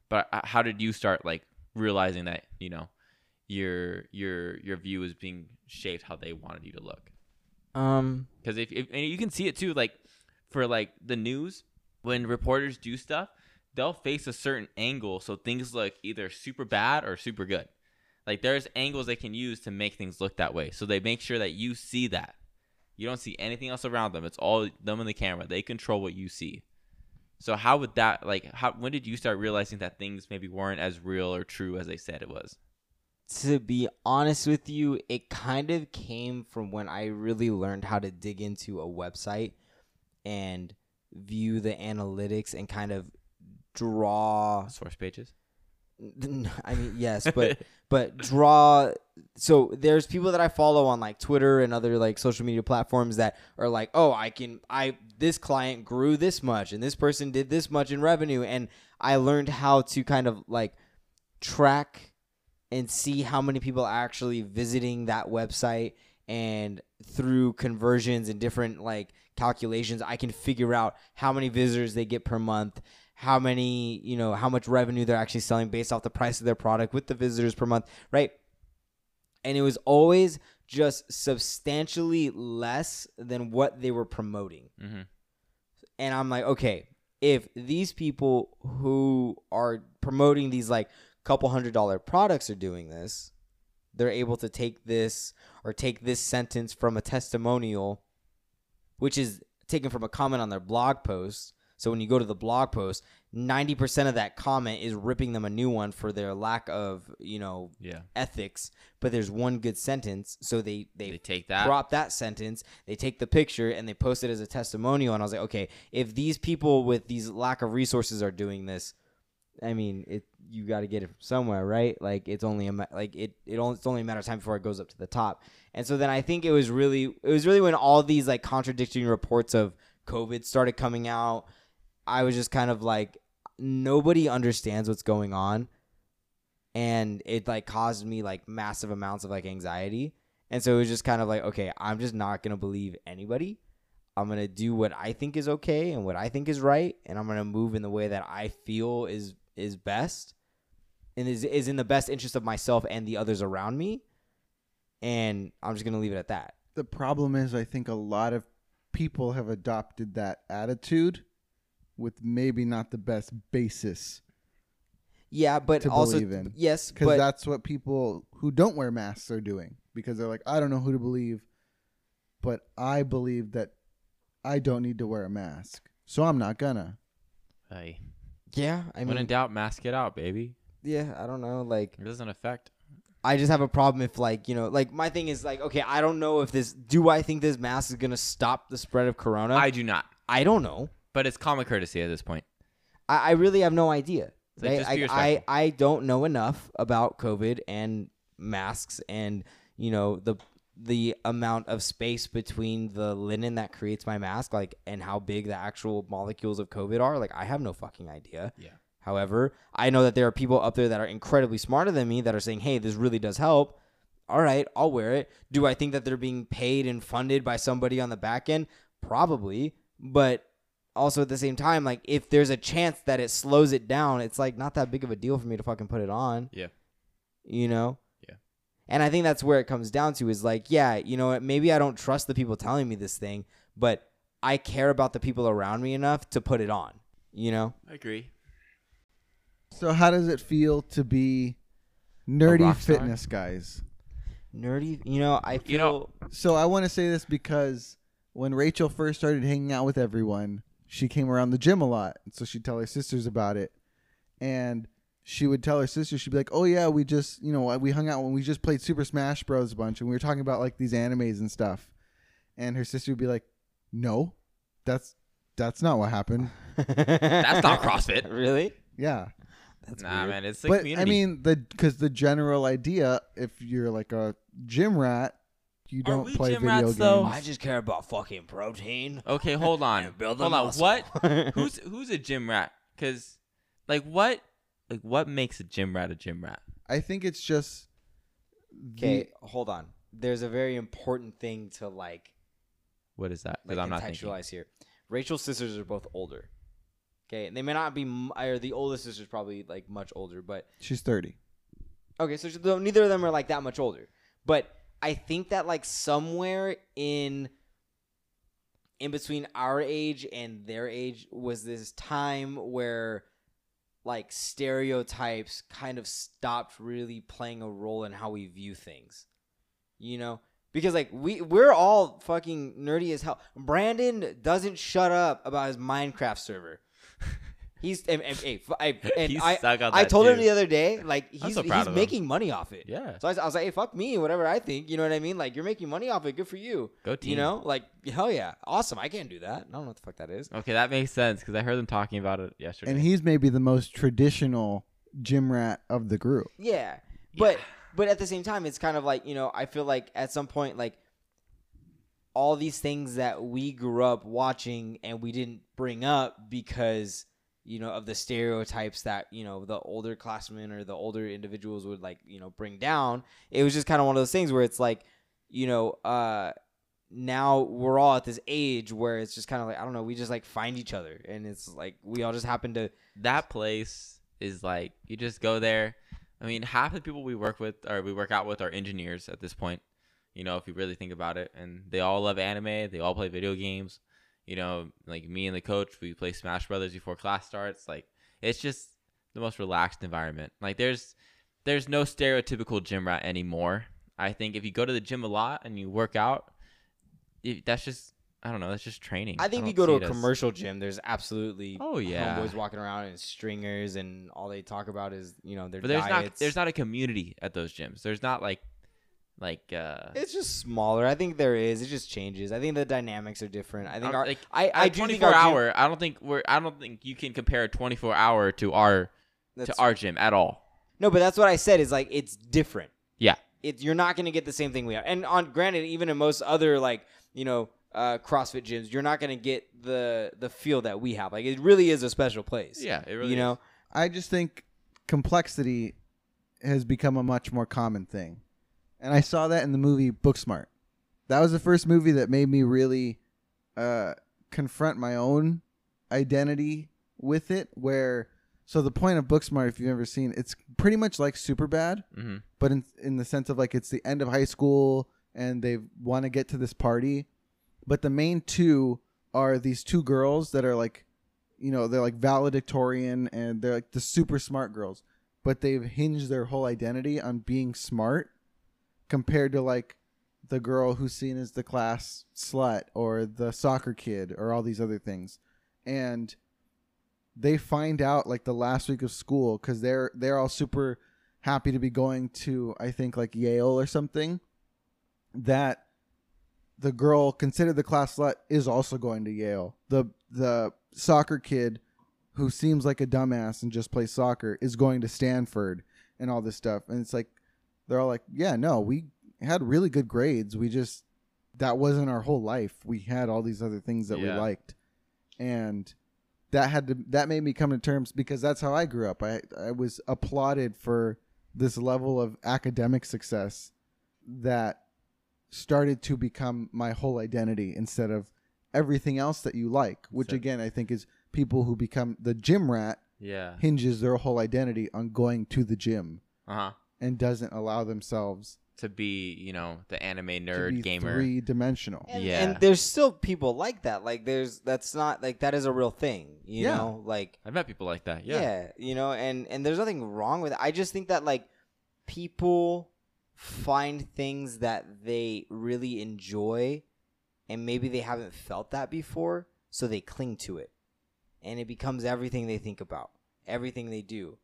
But uh, how did you start like realizing that, you know, your your your view is being shaped how they wanted you to look? um because if, if and you can see it too like for like the news when reporters do stuff they'll face a certain angle so things look either super bad or super good. Like there's angles they can use to make things look that way so they make sure that you see that. You don't see anything else around them. It's all them in the camera. They control what you see so how would that like how when did you start realizing that things maybe weren't as real or true as they said it was to be honest with you, it kind of came from when I really learned how to dig into a website and view the analytics and kind of draw source pages [LAUGHS] I mean, yes, [LAUGHS] but but draw. So there's people that I follow on like Twitter and other like social media platforms that are like, oh, I can, I this client grew this much and this person did this much in revenue, and I learned how to kind of like track and see how many people are actually visiting that website and through conversions and different like calculations i can figure out how many visitors they get per month how many you know how much revenue they're actually selling based off the price of their product with the visitors per month right and it was always just substantially less than what they were promoting hmm and I'm like, okay, if these people who are promoting these like couple hundred dollar products are doing this, they're able to take this or take this sentence from a testimonial, which is taken from a comment on their blog post. So when you go to the blog post, 90% of that comment is ripping them a new one for their lack of, you know, Yeah. ethics, but there's one good sentence, so they they, They take that. crop that sentence, they take the picture and they post it as a testimonial. And I was like, okay, if these people with these lack of resources are doing this, I mean, it you got to get it from somewhere, right? Like it's only a like it it only it's only a matter of time before it goes up to the top. And so then I think it was really it was really when all these like contradicting reports of COVID started coming out. I was just kind of like nobody understands what's going on and it like caused me like massive amounts of like anxiety. And so it was just kind of like, okay, I'm just not gonna believe anybody. I'm gonna do what I think is okay and what I think is right, and I'm gonna move in the way that I feel is is best, and is is in the best interest of myself and the others around me. And I'm just gonna leave it at that. The problem is, I think a lot of people have adopted that attitude with maybe not the best basis Yeah, but To also believe in. yes, because that's what people who don't wear masks are doing because they're like, I don't know who to believe, but I believe that I don't need to wear a mask, so I'm not gonna. Hey. yeah, I mean, when in mean, doubt, mask it out, baby. yeah, I don't know, like. It doesn't affect. I just have a problem if like you know like my thing is like okay I don't know if this do I think this mask is gonna stop the spread of corona I do not. I don't know But it's common courtesy at this point. I, I really have no idea like, right? just be I respectful. I don't know enough about COVID and masks and you know the the amount of space between the linen that creates my mask like and how big the actual molecules of COVID are like I have no fucking idea Yeah. However, I know that there are people up there that are incredibly smarter than me that are saying, "Hey, this really does help." All right, I'll wear it. Do I think that they're being paid and funded by somebody on the back end? Probably, but also at the same time, like if there's a chance that it slows it down, it's like not that big of a deal for me to fucking put it on. Yeah. You know? Yeah. And I think that's where it comes down to is like, yeah, you know maybe I don't trust the people telling me this thing, but I care about the people around me enough to put it on. You know? I agree. So how does it feel to be nerdy fitness guys? Nerdy, you know, I feel You know- So I want to say this because when Rachel first started hanging out with everyone, she came around the gym a lot. So she'd tell her sisters about it. And she would tell her sisters, she'd be like, Oh, yeah, we just, you know, we hung out when we just played Super Smash Bros. a bunch and we were talking about like these animes and stuff. And her sister would be like, No, that's that's not what happened. [LAUGHS] That's not CrossFit. [LAUGHS] really? Yeah. That's nah, weird. man, it's the but community. I mean, the because the general idea, if you're like a gym rat, you Are don't we play gym video rats, games. though? I just care about fucking protein. okay, [LAUGHS] hold on, and build hold on. muscle. What? [LAUGHS] Who's who's a gym rat? Because, like, what, like, what makes a gym rat a gym rat? I think it's just the- Okay, hold on. There's a very important thing to like, What is that? like Because I'm not thinking. contextualize here. Rachel's sisters are both older. Okay, and they may not be, m- or the oldest sister's probably like much older, but she's thirty. Okay, so th- neither of them are like that much older. But I think that like somewhere in in between our age and their age was this time where like stereotypes kind of stopped really playing a role in how we view things. You know? Because like we we're all fucking nerdy as hell. Brandon doesn't shut up about his Minecraft server. [LAUGHS] He's and, and, hey, f- I, [LAUGHS] and He's I, stuck on I that told him the other day, [LAUGHS] like he's so proud he's making money off it. Yeah. So I, was- I was like, hey, fuck me, whatever I think. You know what I mean? Like you're making money off it. Good for you. Go team. You know, like hell yeah, awesome. I can't do that. I don't know what the fuck that is. Okay, that makes sense because I heard them talking about it yesterday. And he's maybe the most traditional gym rat of the group. Yeah. But but at the same time it's kind of like, you know, I feel like at some point like all these things that we grew up watching and we didn't bring up because you know of the stereotypes that you know the older classmen or the older individuals would like you know bring down it was just kind of one of those things where it's like you know uh now we're all at this age where it's just kind of like i don't know we just like find each other and it's like we all just happen to that place is like you just go there. I mean, half the people we work with or we work out with are engineers at this point. You know, if you really think about it, and they all love anime. They all play video games. You know, like me and the coach, we play Smash Brothers before class starts. Like it's just the most relaxed environment. Like there's there's no stereotypical gym rat anymore. I think if you go to the gym a lot and you work out, it, that's just I don't know. That's just training. i think if you go to a as- commercial gym there's absolutely Oh yeah. homeboys walking around in stringers and all they talk about is you know their But there's diets. not there's not a community at those gyms. There's not like like uh It's just smaller. I think there is. It just changes. I think the dynamics are different. I think our like, I I a do think 24 gym- hour. I don't think we're. I don't think you can compare a 24 hour to our to our gym at all. no, but that's what I said. Is like it's different. Yeah. It, you're not going to get the same thing we have. And on granted, even in most other like you know uh, CrossFit gyms, you're not going to get the the feel that we have. Like it really is a special place. Yeah, it really. you know. I just think complexity has become a much more common thing. And I saw that in the movie Booksmart. That was the first movie that made me really uh, confront my own identity with it. Where, so the point of Booksmart, if you've ever seen, it's pretty much like Superbad, hmm but in in the sense of like it's the end of high school and they want to get to this party, but the main two are these two girls that are like, you know, they're like valedictorian and they're like the super smart girls, but they've hinged their whole identity on being smart, compared to like the girl who's seen as the class slut or the soccer kid or all these other things, and they find out like the last week of school because they're they're all super happy to be going to I think like Yale or something that the girl considered the class slut is also going to Yale. The the soccer kid who seems like a dumbass and just plays soccer is going to Stanford and all this stuff. And it's like they're all like, "Yeah, no, we had really good grades. We just that wasn't our whole life. We had all these other things that we liked." And that had to that made me come to terms because that's how I grew up. I I was applauded for this level of academic success that started to become my whole identity instead of everything else that you like, which So- again I think is people who become the gym rat Yeah. hinges their whole identity on going to the gym Uh huh. And doesn't allow themselves To be, you know, the anime to nerd be gamer. three dimensional. And, Yeah. and there's still people like that. like there's that's not like that is a real thing. You Yeah. know, like I've met people like that. yeah. Yeah. you know and and there's nothing wrong with it i just think that like people find things that they really enjoy and maybe they haven't felt that before so they cling to it and it becomes everything they think about everything they do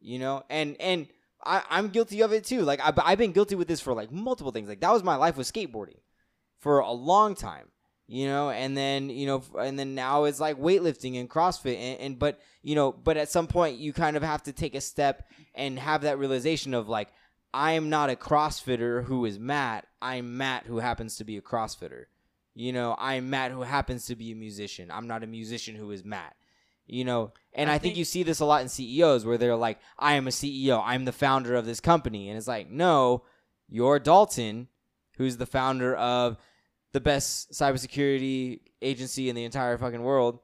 you know and and I, i'm guilty of it too. Like I, i've been guilty with this for like multiple things. Like that was my life with skateboarding for a long time you know? And then you know and then now it's like weightlifting and crossfit and, and but you know but at some point you kind of have to take a step and have that realization of like i am not a crossfitter who is matt. I'm matt who happens to be a crossfitter. You know i'm matt who happens to be a musician. I'm not a musician who is matt you know and i, I think, think- you see this a lot in ceos where they're like i am a ceo i'm the founder of this company and it's like no you're dalton who's the founder of the best cybersecurity agency in the entire fucking world.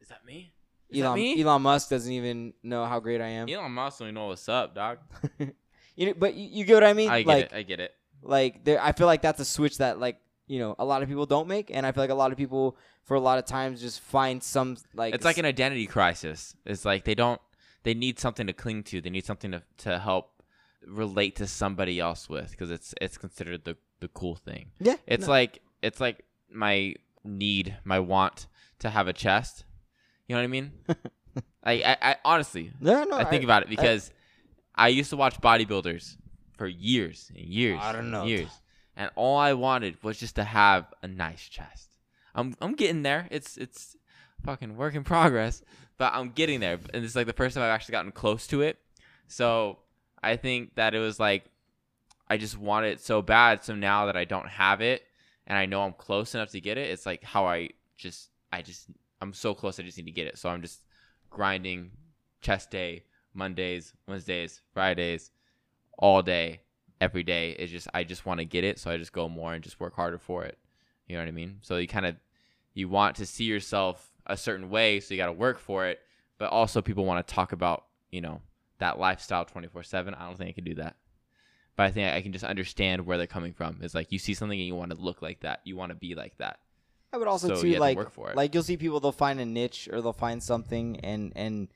Is that me? Is that Elon me? Elon Musk doesn't even know how great I am. Elon Musk don't even know what's up, dog. [LAUGHS] You know, but you, you get what I mean? I get like it. I get it. like there I feel like that's a switch that like, you know, a lot of people don't make and I feel like a lot of people for a lot of times just find some like It's like an identity crisis. It's like they don't. They need something to cling to. They need something to to help relate to somebody else with because it's it's considered the the cool thing. Yeah. It's no. like it's like my need, my want to have a chest. You know what I mean? [LAUGHS] I, I, I honestly, no, no, I think about it because I, used to watch bodybuilders for years and years. I don't and know. years, and all I wanted was just to have a nice chest. I'm I'm getting there. It's it's fucking work in progress, but I'm getting there. And it's like the first time I've actually gotten close to it. So I think that it was like I just want it so bad. So now that I don't have it and I know I'm close enough to get it, it's like how I just I just I'm so close I just need to get it. So I'm just grinding chest day, Mondays, Wednesdays, Fridays, all day, every day. It's just I just want to get it, so I just go more and just work harder for it. You know what I mean? So you kind of you want to see yourself a certain way, so you got to work for it. But also, people want to talk about you know that lifestyle twenty four seven. I don't think I can do that. But I think I can just understand where they're coming from. It's like you see something and you want to look like that. You want to be like that. I would also So too to like work for it. like you'll see people they'll find a niche or they'll find something and and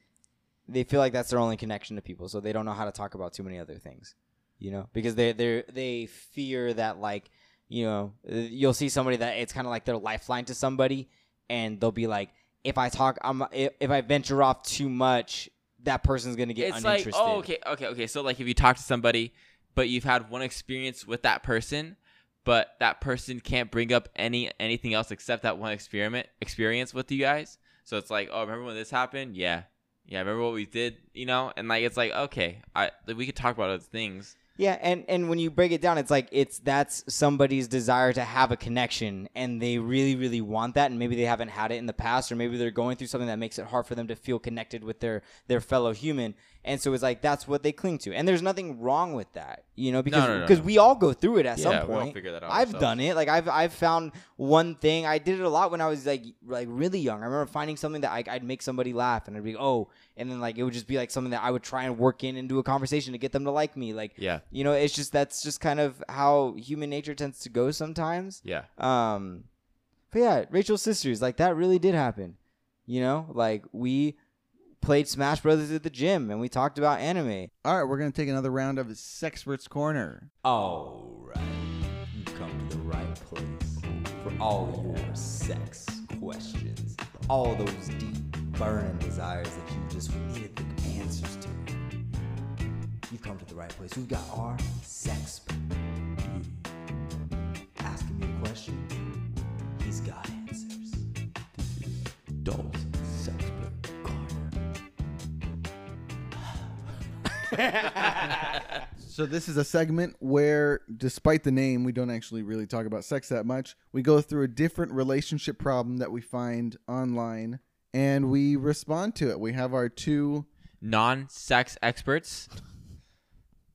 they feel like that's their only connection to people, so they don't know how to talk about too many other things, you know, because they they they fear that like you know you'll see somebody that it's kind of like their lifeline to somebody, and they'll be like, if I talk, I'm if, if I venture off too much, that person's gonna get it's like uninterested. oh okay okay okay so like if you talk to somebody but you've had one experience with that person but that person can't bring up any anything else except that one experiment experience with you guys so it's like oh remember when this happened? Yeah. Yeah remember what we did you know? And like it's like okay i we could talk about other things Yeah, and and when you break it down, it's like it's that's somebody's desire to have a connection, and they really really want that, and maybe they haven't had it in the past, or maybe they're going through something that makes it hard for them to feel connected with their their fellow human, and so it's like that's what they cling to, and there's nothing wrong with that, you know, because no, no, because no. we all go through it at Yeah, some point. figure that out I've ourselves. done it, like I've I've found one thing. I did it a lot when I was like like really young. I remember finding something that I, I'd make somebody laugh, and I'd be oh, and then like it would just be like something that I would try and work in into a conversation to get them to like me, like yeah you know it's just that's just kind of how human nature tends to go sometimes yeah um but yeah rachel's sisters like that really did happen you know like we played smash brothers at the gym and we talked about anime. All right, we're gonna take another round of Sexperts Corner. all right. You've come to the right place for all your sex questions all those deep burning desires that you just needed the answers to. You've come to the right place. We've got our sex [LAUGHS] So this is a segment where, despite the name, we don't actually really talk about sex that much. We go through a different relationship problem that we find online, and we respond to it. We have our two non-sex experts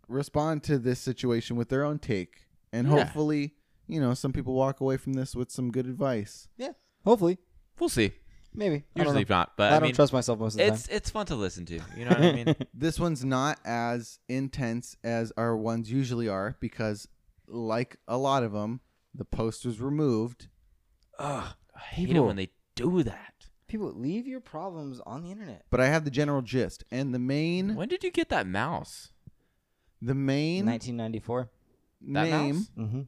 respond to this situation with their own take, and Yeah. hopefully, you know, some people walk away from this with some good advice. Yeah, hopefully, we'll see maybe. I don't usually not but I, i, don't mean trust myself most of the time. it's it's fun to listen to you know what i mean. [LAUGHS] This one's not as intense as our ones usually are because, like a lot of them, the post was removed. Ugh, i hate it People- when they do that people, leave your problems on the internet. But I have the general gist, and the main, when did you get that mouse the main 1994. That name, mouse? Mm-hmm.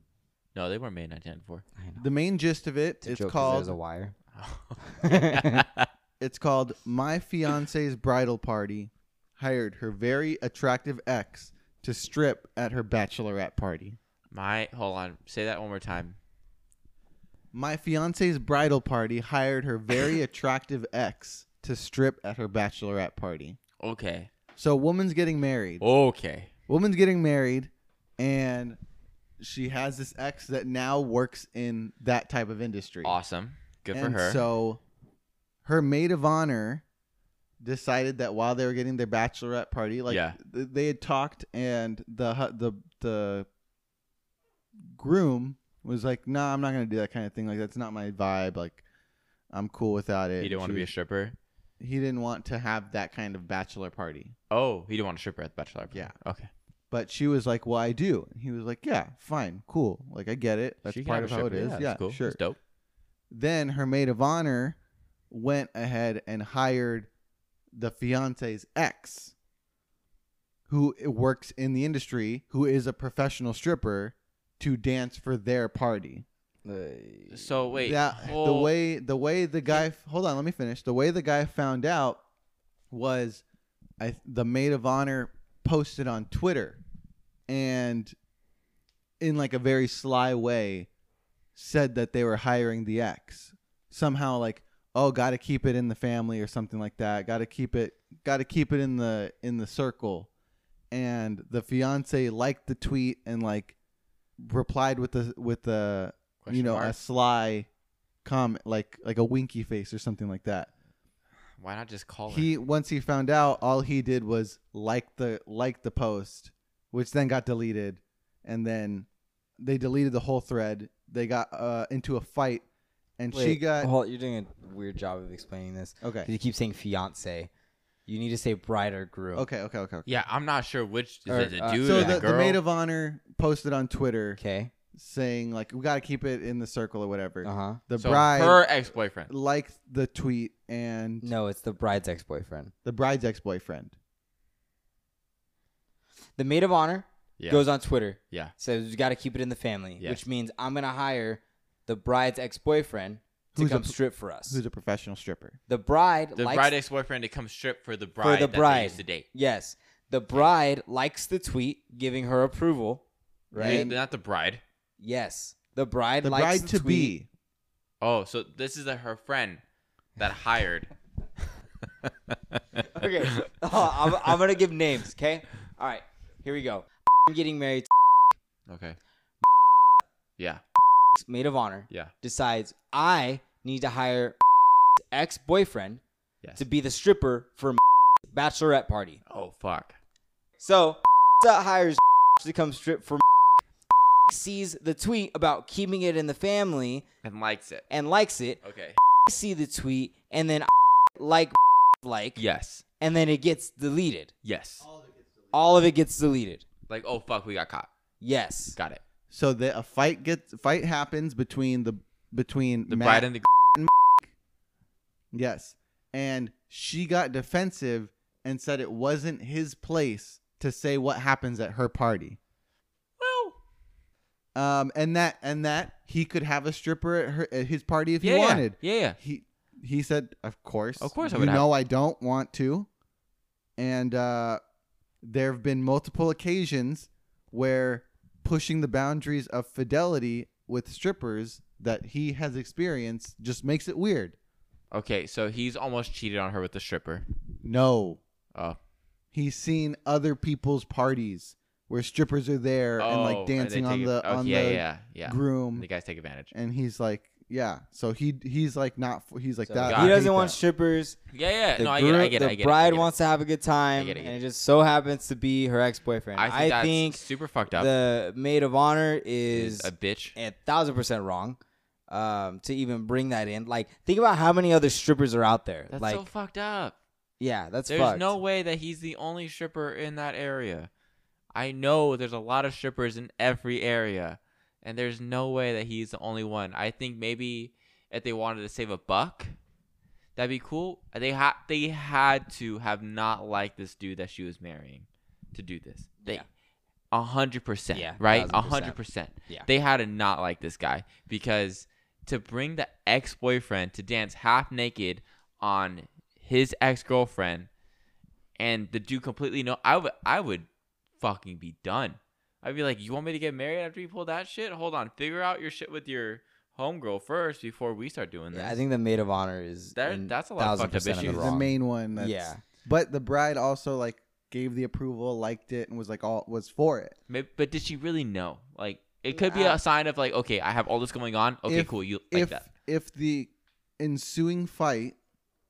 no they weren't made in 1994 I know. the main gist of it, It's a it's joke 'cause called there's a wire. [LAUGHS] It's called My Fiance's Bridal Party Hired Her Very Attractive Ex to Strip at Her Bachelorette Party. My hold on, say that one more time. My Fiance's Bridal Party hired her very [LAUGHS] attractive ex to strip at her bachelorette party. Okay. So, woman's getting married. Okay. Woman's getting married, and she has this ex that now works in that type of industry. Awesome. Good for and her. So her maid of honor decided that while they were getting their bachelorette party, like Yeah. th- they had talked, and the the the groom was like, "Nah, I'm not gonna do that kind of thing. Like that's not my vibe. Like I'm cool without it." he didn't want to be a stripper. He didn't want to have that kind of bachelor party. Oh, he didn't want a stripper at the bachelor party. Yeah. Okay. But she was like, "Well, I do." And he was like, "Yeah, fine, cool. Like I get it. That's She part of how it is. Yeah, cool. sure." That's dope. Then her maid of honor went ahead and hired the fiance's ex, who works in the industry, who is a professional stripper, to dance for their party. So wait. that the way the way the guy hold on, let me finish. The way the guy found out was I the maid of honor posted on Twitter and in like a very sly way said that they were hiring the ex. Somehow like, oh, got to keep it in the family or something like that. Got to keep it got to keep it in the in the circle. and the fiance liked the tweet and like replied with the with the you know mark? a sly comment like like a winky face or something like that. Why not just call her? He once he found out, all he did was like the like the post, which then got deleted, and then they deleted the whole thread. They got uh, into a fight, and she got hold- you're doing a weird job of explaining this. okay. 'Cause You keep saying fiance. You need to say bride or groom. Okay, okay, okay, okay. Yeah, I'm not sure which is Or, it a uh, dude So or the, a the maid of honor posted on Twitter Okay. saying like we got to keep it in the circle or whatever. Uh huh. The so bride her ex-boyfriend. liked the tweet and No, it's the bride's ex-boyfriend. the bride's ex-boyfriend. The maid of honor Yeah. goes on Twitter, yeah. says you got to keep it in the family, Yes. which means I'm gonna hire the bride's ex-boyfriend to Who's come p- strip for us. Who's a professional stripper? the bride The likes bride ex-boyfriend to come strip for the bride for the that bride. they used to date. yes. The bride likes the tweet, giving her approval. Right? And- Not the bride. yes. The bride The likes bride the to tweet. be. Oh, so this is a, her friend that hired. [LAUGHS] okay. Oh, [LAUGHS] I'm, I'm gonna give names. Okay. All right. Here we go. I'm getting married. Okay. Yeah. Maid of honor Yeah. decides I need to hire ex-boyfriend Yes. to be the stripper for bachelorette party. Oh fuck. So [LAUGHS] hires [LAUGHS] to come strip for [LAUGHS] sees the tweet about keeping it in the family And likes it. and likes it. Okay. See the tweet and then like like Yes. and then it gets deleted. Yes. All of it gets deleted. Like oh fuck, we got caught. Yes. Got it. So the a fight gets fight happens between the between The Matt, bride and the [LAUGHS] yes, and she got defensive and said it wasn't his place to say what happens at her party. well. Um, and that and that he could have a stripper at, her, at his party if Yeah. he yeah. wanted. Yeah. Yeah. He he said, "Of course, Of course I You would have- know, I don't want to." And uh, there have been multiple occasions where pushing the boundaries of fidelity with strippers that he has experienced just makes it weird. Okay, so he's almost cheated on her with the stripper. No, Oh. he's seen other people's parties where strippers are there and Oh, like they dancing on take the oh, on yeah, the yeah, yeah. groom, The guys take advantage. and he's like, yeah. So he he's like not he's like So that. got he it. Doesn't want that. strippers. Yeah, yeah. The, no, I get it. I groom- get it. the I get it. bride I get it. wants to have a good time, get it, I get and it. it just so happens to be her ex-boyfriend. I think, that's think super fucked up. the maid of honor is is a bitch. a thousand percent wrong um, to even bring that in. Like, think about how many other strippers are out there. That's like, so fucked up. yeah, that's There's fucked. no way that he's the only stripper in that area. I know there's a lot of strippers in every area, and there's no way that he's the only one. I think maybe if they wanted to save a buck, that'd be cool. They had they had to have not liked this dude that she was marrying to do this. They, a hundred percent, Yeah, right? A hundred percent. Yeah. They had to not like this guy because to bring the ex boyfriend to dance half naked on his ex girlfriend and the dude completely know I would I would fucking be done. I'd be like, You want me to get married after you pull that shit? Hold on, figure out your shit with your homegirl first before we start doing this. Yeah, I think the maid of honor is That- in that's a lot of 1000% fucked up in the issues. the main one. That's, Yeah. But the bride also like gave the approval, liked it, and was like all was for it. Maybe, but did she really know? Like it could be Yeah. a sign of like, okay, I have all this going on. Okay, If- cool. You like if that. if the ensuing fight,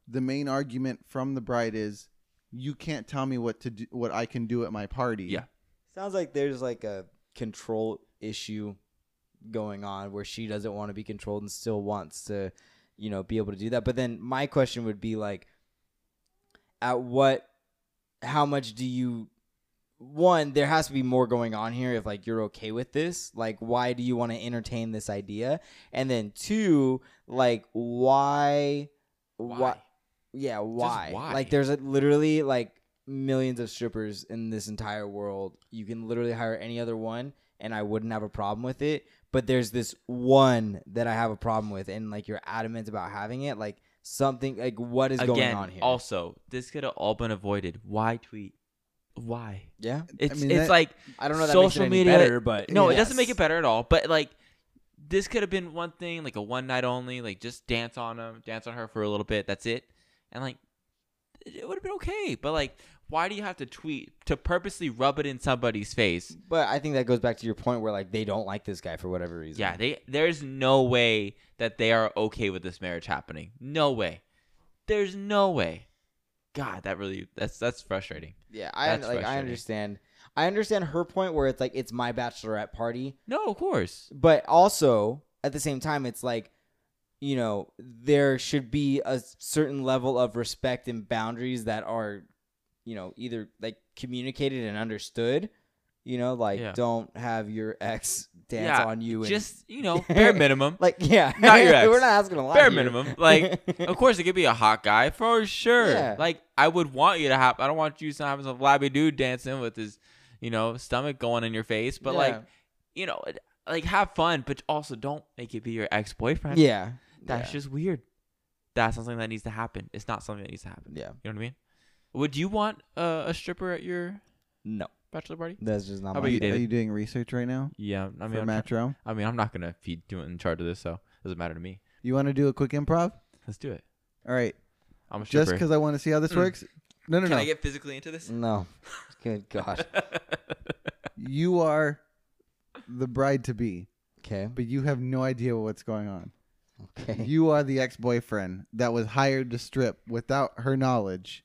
the main argument from the bride is, you can't tell me what to do, what I can do at my party. Yeah. Sounds like there's like a control issue going on where she doesn't want to be controlled and still wants to, you know, be able to do that. But then my question would be like, at what, how much do you, one, there has to be more going on here if like you're okay with this. Like, why do you want to entertain this idea? And then two, like, why, Why? yeah, why? why? Like, there's a, literally like millions of strippers in this entire world. You can literally hire any other one, and I wouldn't have a problem with it. But there's this one that I have a problem with, and like you're adamant about having it. Like something, like what is going on here? also, this could have all been avoided. Why tweet? Why? yeah, It's mean, it's that- like I don't know. That makes it Social media- better, but no, it doesn't make it better at all. But like, this could have been one thing, like a one night only, like just dance on him, dance on her for a little bit. That's it, and like, it would have been okay. But like, why do you have to tweet to purposely rub it in somebody's face? But I think that goes back to your point where like they don't like this guy for whatever reason. Yeah, they there's no way that they are okay with this marriage happening. No way. There's no way. God, that really that's that's frustrating. Yeah, I That's like I understand. I understand her point where it's like it's my bachelorette party, No, of course. but also at the same time it's like you know, there should be a certain level of respect and boundaries that are you know, either like communicated and understood. You know, like Yeah. don't have your ex dance yeah, on you and just you know, [LAUGHS] bare minimum. like yeah, Not your [LAUGHS] ex. We're not asking a lot. bare minimum. Like, of course, it could be a hot guy for sure. Yeah. Like, I would want you to have. I don't want you to have some flabby dude dancing with his, you know, stomach going in your face. But like, you know, like have fun, but also don't make it be your ex boyfriend. yeah, that's just weird. That's something that needs to happen. It's not something that needs to happen. yeah. You know what I mean? Would you want uh, a stripper at your No, bachelor party? that's just not How my about you, Are you doing research right now Yeah, I mean, for I'm, Matt Rome? I mean, I'm not gonna be doing in charge of this, so it doesn't matter to me. You want to do a quick improv? Let's do it. All right. I'm a stripper. Just because I want to see how this Mm. works. No, no, Can no. I get physically into this? no. [LAUGHS] Good God. [LAUGHS] you are the bride to be, Okay. but you have no idea what's going on. Okay. You are the ex boyfriend that was hired to strip without her knowledge,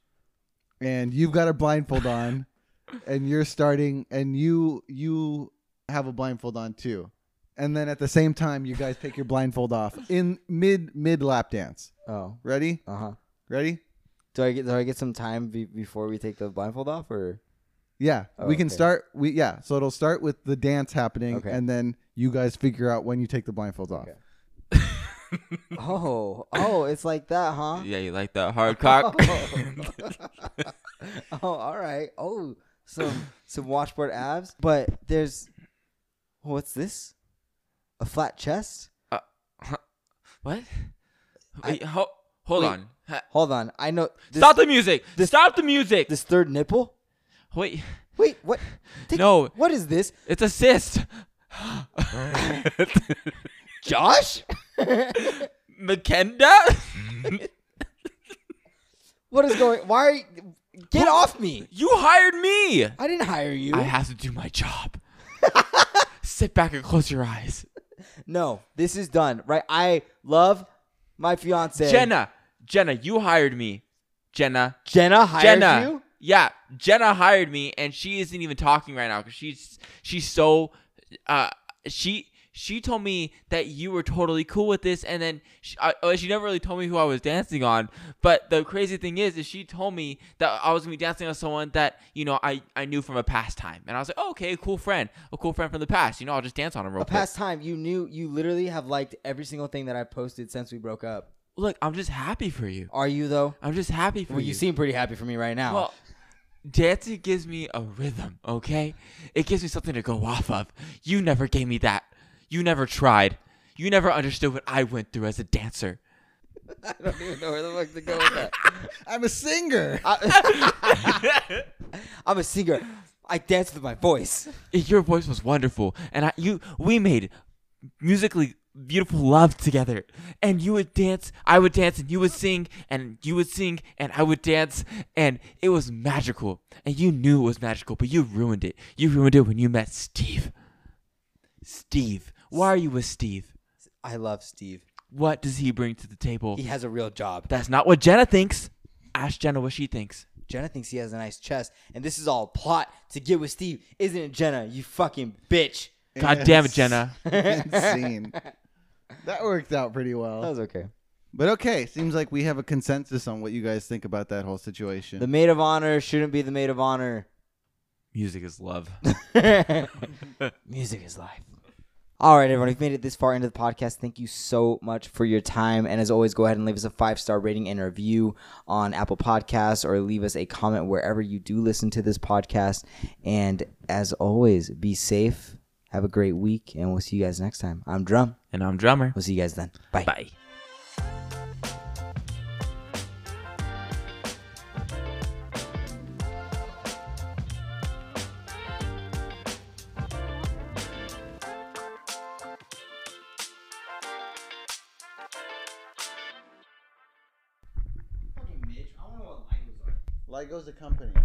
and you've got a blindfold on, [LAUGHS] and you're starting, and you you have a blindfold on too, and then at the same time you guys take your blindfold off in mid mid lap dance. Oh. Ready? Uh huh. Ready? Do I get do I get some time be- before we take the blindfold off or? Yeah, Oh, we can okay. start. We yeah, so it'll start with the dance happening, Okay. and then you guys figure out when you take the blindfolds off. Okay. Oh, oh, it's like that, huh? Yeah, you like that hard cock? [LAUGHS] oh, all right. Oh, some some washboard abs, but there's what's this? A flat chest? Uh, what? I- ho- hold Wait. on. Hold on. I know this, Stop the music! this- Stop the music! this third nipple. Wait, Wait, what? Take- no, What is this? it's a cyst. [LAUGHS] Josh? [LAUGHS] Makenda? what is going? Why? Are you, get off me! you hired me. I didn't hire you. I have to do my job. [LAUGHS] Sit back and close your eyes. no, this is done. Right? I love my fiance. Jenna, Jenna, you hired me. Jenna, Jenna hired Jenna. you. Yeah, Jenna hired me, and she isn't even talking right now because she's she's so uh she she told me that you were totally cool with this, and then she, uh, uh, she never really told me who I was dancing on. But the crazy thing is, is she told me that I was gonna be dancing on someone that you know I I knew from a past time, and I was like, oh, okay, cool friend, a cool friend from the past. You know, I'll just dance on him real A quick. past time, you knew you literally have liked every single thing that I posted since we broke up. Look, I'm just happy for you. Are you though? I'm just happy for Well, you. you seem pretty happy for me right now. Well, dancing gives me a rhythm, okay? It gives me something to go off of. You never gave me that. You never tried. You never understood what I went through as a dancer. [LAUGHS] I don't even know where the fuck to go with that. [LAUGHS] I'm a singer. [LAUGHS] I'm a singer. I dance with my voice. Your voice was wonderful, and I, you, we made musically beautiful love together. And you would dance, I would dance, and you would sing, and you would sing, and I would dance, and it was magical. And you knew it was magical, but you ruined it. You ruined it when you met Steve. Steve, why are you with Steve? I love Steve. What does he bring to the table? He has a real job. That's not what Jenna thinks. Ask Jenna what she thinks. Jenna thinks he has a nice chest, and this is all a plot to get with Steve, isn't it, Jenna? You fucking bitch. God damn it, Jenna. Insane. [LAUGHS] that worked out pretty well. That was okay. But okay, seems like we have a consensus on what you guys think about that whole situation. The maid of honor shouldn't be the maid of honor. Music is love. [LAUGHS] [LAUGHS] Music is life. All right, everyone. If you've made it this far into the podcast, thank you so much for your time. And as always, go ahead and leave us a five star rating and review on Apple Podcasts or leave us a comment wherever you do listen to this podcast. And as always, be safe. Have a great week, and we'll see you guys next time. I'm Drum. And I'm drummer. We'll see you guys then. Bye. Bye. Ligo's a company.